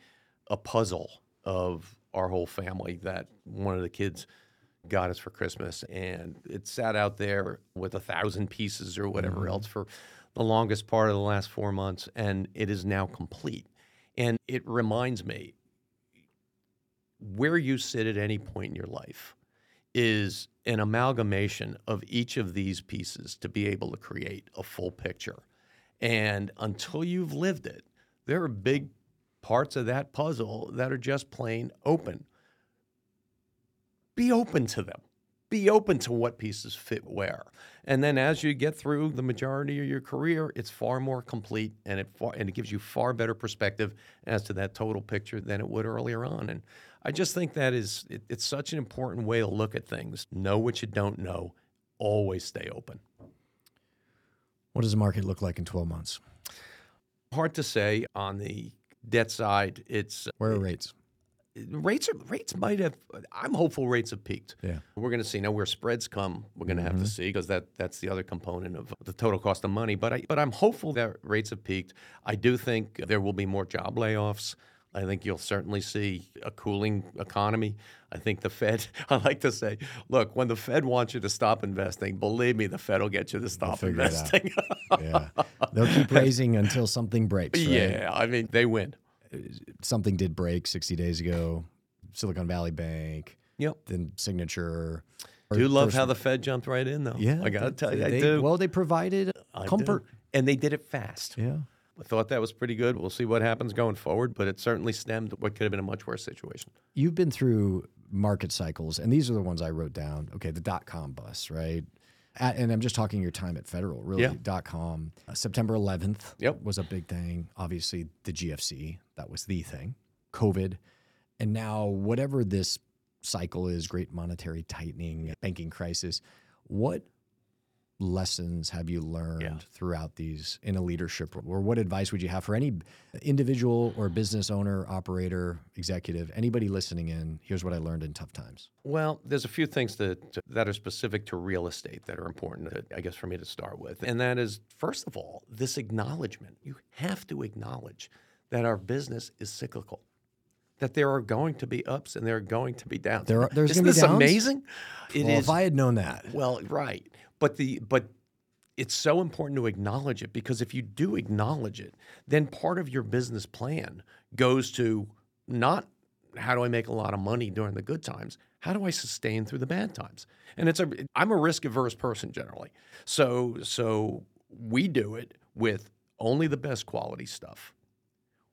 a puzzle of our whole family that one of the kids got us for Christmas. And it sat out there with a thousand pieces or whatever else for the longest part of the last four months. And it is now complete. And it reminds me where you sit at any point in your life is an amalgamation of each of these pieces to be able to create a full picture. And until you've lived it, there are big parts of that puzzle that are just plain open. Be open to them. Be open to what pieces fit where. And then as you get through the majority of your career, it's far more complete and it far, and it gives you far better perspective as to that total picture than it would earlier on. And I just think that is it, it's such an important way to look at things. Know what you don't know. Always stay open. what does the market look like in 12 months? Hard to say on the debt side. It's Where are rates? Rates are rates might have. I'm hopeful rates have peaked. Yeah. We're going to see now where spreads come. We're going to have to mm-hmm. see because that that's the other component of the total cost of money. But I but I'm hopeful that rates have peaked. I do think there will be more job layoffs. I think you'll certainly see a cooling economy. I think the Fed. [LAUGHS] I like to say, look, when the Fed wants you to stop investing, believe me, the Fed will get you to stop figure it out. investing. [LAUGHS] Yeah. They'll keep raising until something breaks. Right? yeah, I mean they win. Something did break 60 days ago. Silicon Valley Bank, Yep. then Signature. Do love First- how the Fed jumped right in though. Yeah. I got to they- tell you, they- I do. Well, they provided I do. comfort. and they did it fast. Yeah. I thought that was pretty good. We'll see what happens going forward, but it certainly stemmed what could have been a much worse situation. You've been through market cycles, and these are the ones I wrote down. Okay, the dot com bust, right? At, and I'm just talking your time at Federal, really. Yeah. Dot com. Uh, September 11th Yep. was a big thing. Obviously, the GFC, that was the thing. COVID. And now, whatever this cycle is great monetary tightening, banking crisis what lessons have you learned Yeah. throughout these in a leadership role? or what advice would you have for any individual or business owner operator executive anybody listening in here's what i learned in tough times Well, there's a few things that that are specific to real estate that are important, uh, I guess, for me to start with, and that is first of all this acknowledgement. You have to acknowledge that our business is cyclical. That there are going to be ups and there are going to be downs. There are- there's Isn't this downs? amazing? It well is- if i had known that Well, right. But the but it's so important to acknowledge it because if you do acknowledge it, then part of your business plan goes to not how do I make a lot of money during the good times? How do I sustain through the bad times? And it's a I'm a risk averse person generally. So so we do it with only the best quality stuff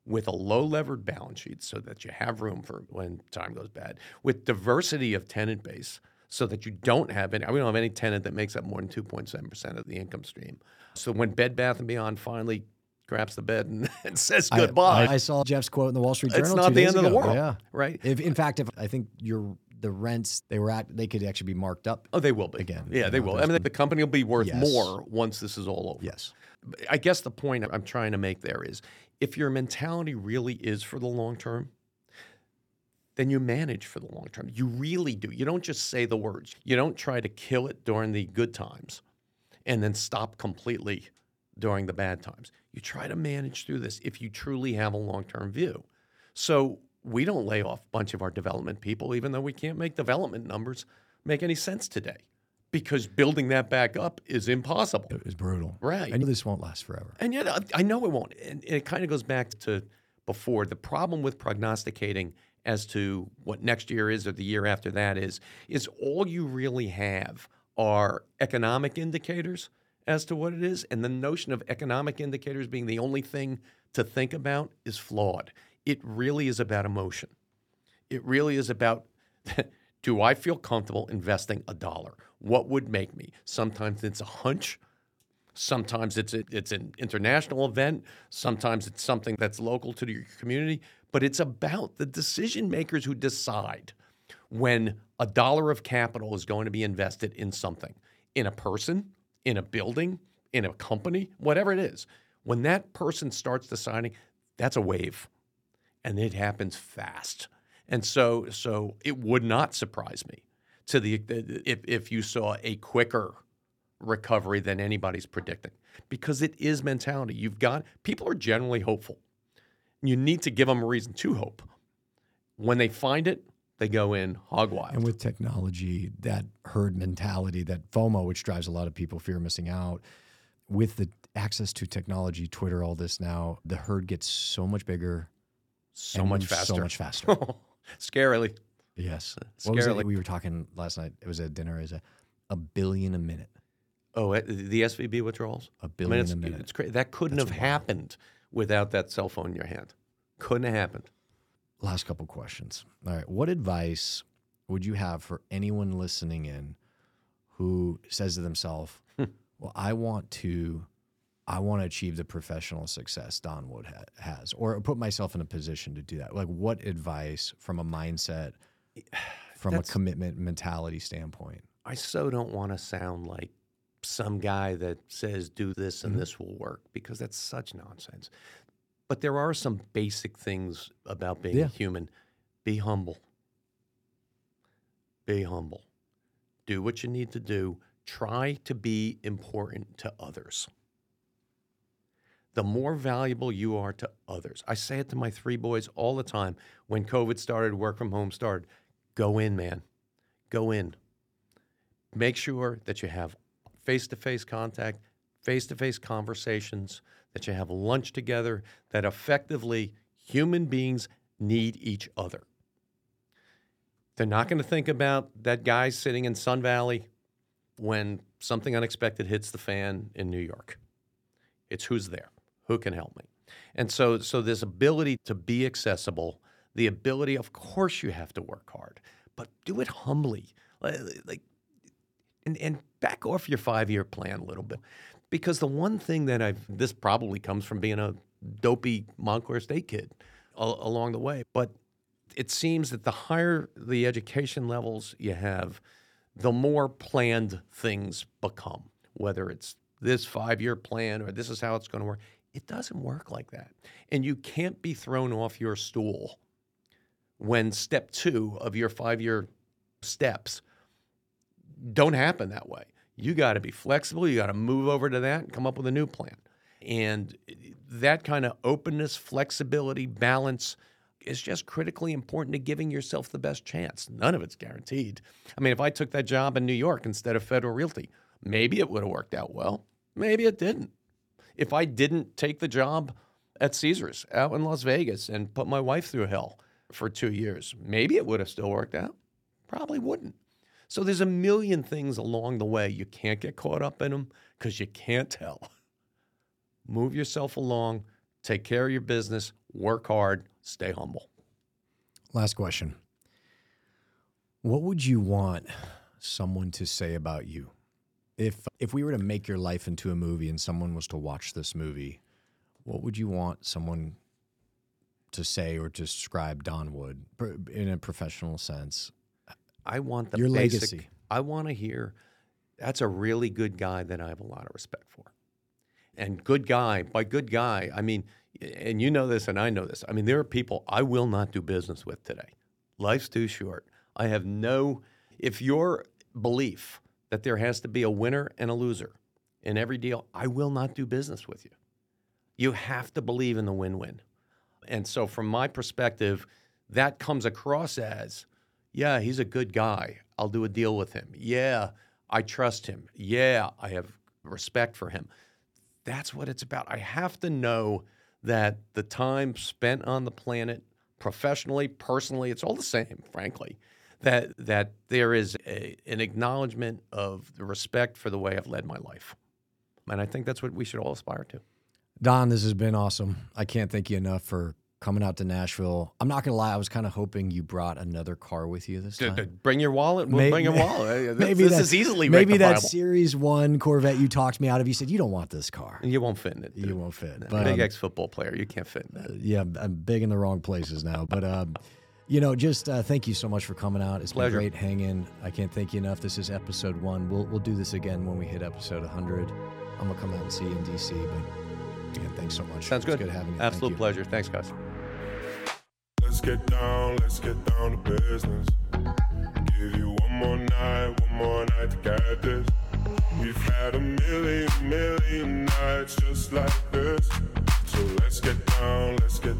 with a low levered balance sheet so that you have room for when time goes bad, with diversity of tenant base so that you don't have any, we don't have any tenant that makes up more than 2.7% of the income stream. So when Bed Bath and Beyond finally grabs the bed and, [LAUGHS] and says goodbye, I, I, saw Jeff's quote in the Wall Street Journal. It's not the end ago. of the world, yeah. right? If, in fact, if I think your the rents they were at, they could actually be marked up. Oh, they will be again. Yeah, they will. I mean, the company will be worth yes. more once this is all over. Yes. I guess the point I'm trying to make there is if your mentality really is for the long term, then you manage for the long term. You really do. You don't just say the words. You don't try to kill it during the good times and then stop completely during the bad times. You try to manage through this if you truly have a long term view. So we don't lay off a bunch of our development people, even though we can't make development numbers make any sense today because building that back up is impossible. It was brutal. Right. I know this won't last forever. And yet, I know it won't. And it kind of goes back to before. The problem with prognosticating as to what next year is or the year after that is, is all you really have are economic indicators as to what it is. And the notion of economic indicators being the only thing to think about is flawed. It really is about emotion. It really is about [LAUGHS] do I feel comfortable investing a dollar? What would make me? Sometimes it's a hunch. Sometimes it's a, it's an international event. Sometimes it's something that's local to your community. But it's about the decision makers who decide when a dollar of capital is going to be invested in something, in a person, in a building, in a company, whatever it is. When that person starts deciding, that's a wave, and it happens fast. And so, so it would not surprise me to the if if you saw a quicker recovery than anybody's predicting because it is mentality. You've got people are generally hopeful. You need to give them a reason to hope. When they find it, they go in hog wild. And with technology, that herd mentality, that FOMO, which drives a lot of people fear of missing out, with the access to technology, Twitter, all this now, the herd gets so much bigger, so much faster, so much faster. Scarily. Yes. Uh, what was it? We were talking last night. It was at dinner. Is a, a billion a minute. Oh, eh, the SVB withdrawals. A billion I mean, a minute. It's crazy. That couldn't That's have wild. happened without that cell phone in your hand. Couldn't have happened. Last couple questions. All right. What advice would you have for anyone listening in who says to themselves, [LAUGHS] hmm. "Well, I want to, I want to achieve the professional success Don Wood ha- has, or put myself in a position to do that." Like, what advice from a mindset, [SIGHS] from a commitment mentality standpoint? I so don't want to sound like some guy that says do this and mm-hmm. this will work because that's such nonsense. But there are some basic things about being Yeah. a human. Be humble. Be humble. Do what you need to do. Try to be important to others. The more valuable you are to others. I say it to my three boys all the time when COVID started, work from home started. Go in, man. Go in make sure that you have face to face contact, face to face conversations, that you have lunch together, that effectively human beings need each other. They're not going to think about that guy sitting in Sun Valley when something unexpected hits the fan in New York. It's who's there, who can help me. And so, so this ability to be accessible, the ability, of course, you have to work hard, but do it humbly. Like, and, and back off your five year plan a little bit. Because the one thing that I've, this probably comes from being a dopey Montclair State kid a- along the way, but it seems that the higher the education levels you have, the more planned things become, whether it's this five year plan or this is how it's going to work. It doesn't work like that. And you can't be thrown off your stool when step two of your five year steps don't happen that way. You got to be flexible. You got to move over to that and come up with a new plan. And that kind of openness, flexibility, balance is just critically important to giving yourself the best chance. None of it's guaranteed. I mean, if I took that job in New York instead of Federal Realty, maybe it would have worked out well. Maybe it didn't. If I didn't take the job at Caesars out in Las Vegas and put my wife through hell, for two years. Maybe it would have still worked out. Probably wouldn't. So there's a million things along the way. You can't get caught up in them because you can't tell. Move yourself along, take care of your business, work hard, stay humble. Last question. What would you want someone to say about you? If if we were to make your life into a movie and someone was to watch this movie, what would you want someone to say or describe Don Wood in a professional sense? I want the Your basic, legacy. I want to hear that's a really good guy that I have a lot of respect for. And good guy, by good guy, I mean, and you know this and I know this. I mean, there are people I will not do business with today. Life's too short. I have no, if your belief that there has to be a winner and a loser in every deal, I will not do business with you. You have to believe in the win win. And so, from my perspective, that comes across as, yeah, he's a good guy. I'll do a deal with him. Yeah, I trust him. Yeah, I have respect for him. That's what it's about. I have to know that the time spent on the planet, professionally, personally, it's all the same, frankly. That that there is a, an acknowledgement of the respect for the way I've led my life, and I think that's what we should all aspire to. Don, this has been awesome. I can't thank you enough for coming out to Nashville. I'm not gonna lie, I was kind of hoping you brought another car with you this time. Bring your wallet. We'll Maybe- bring your wallet. [LAUGHS] This, maybe this is easily maybe that. Series One Corvette you talked me out of. You said you don't want this car. You won't fit in it. You won't fit. Big But um, ex football player, you can't fit in that. yeah, I'm- I'm big in the wrong places now. But um, you know, just uh, thank you so much for coming out. It's Pleasure. been great hanging. I can't thank you enough. This is episode one. We'll we'll do this again when we hit episode 100. I'm gonna come out and see you in DC. But again, thanks so much. Sounds good. good having you. Thank Absolute you. pleasure. Thanks, guys. Let's get down, let's get down to business. Give you one more night, one more night to get this. We've had a million, million nights just like this. So let's get down, let's get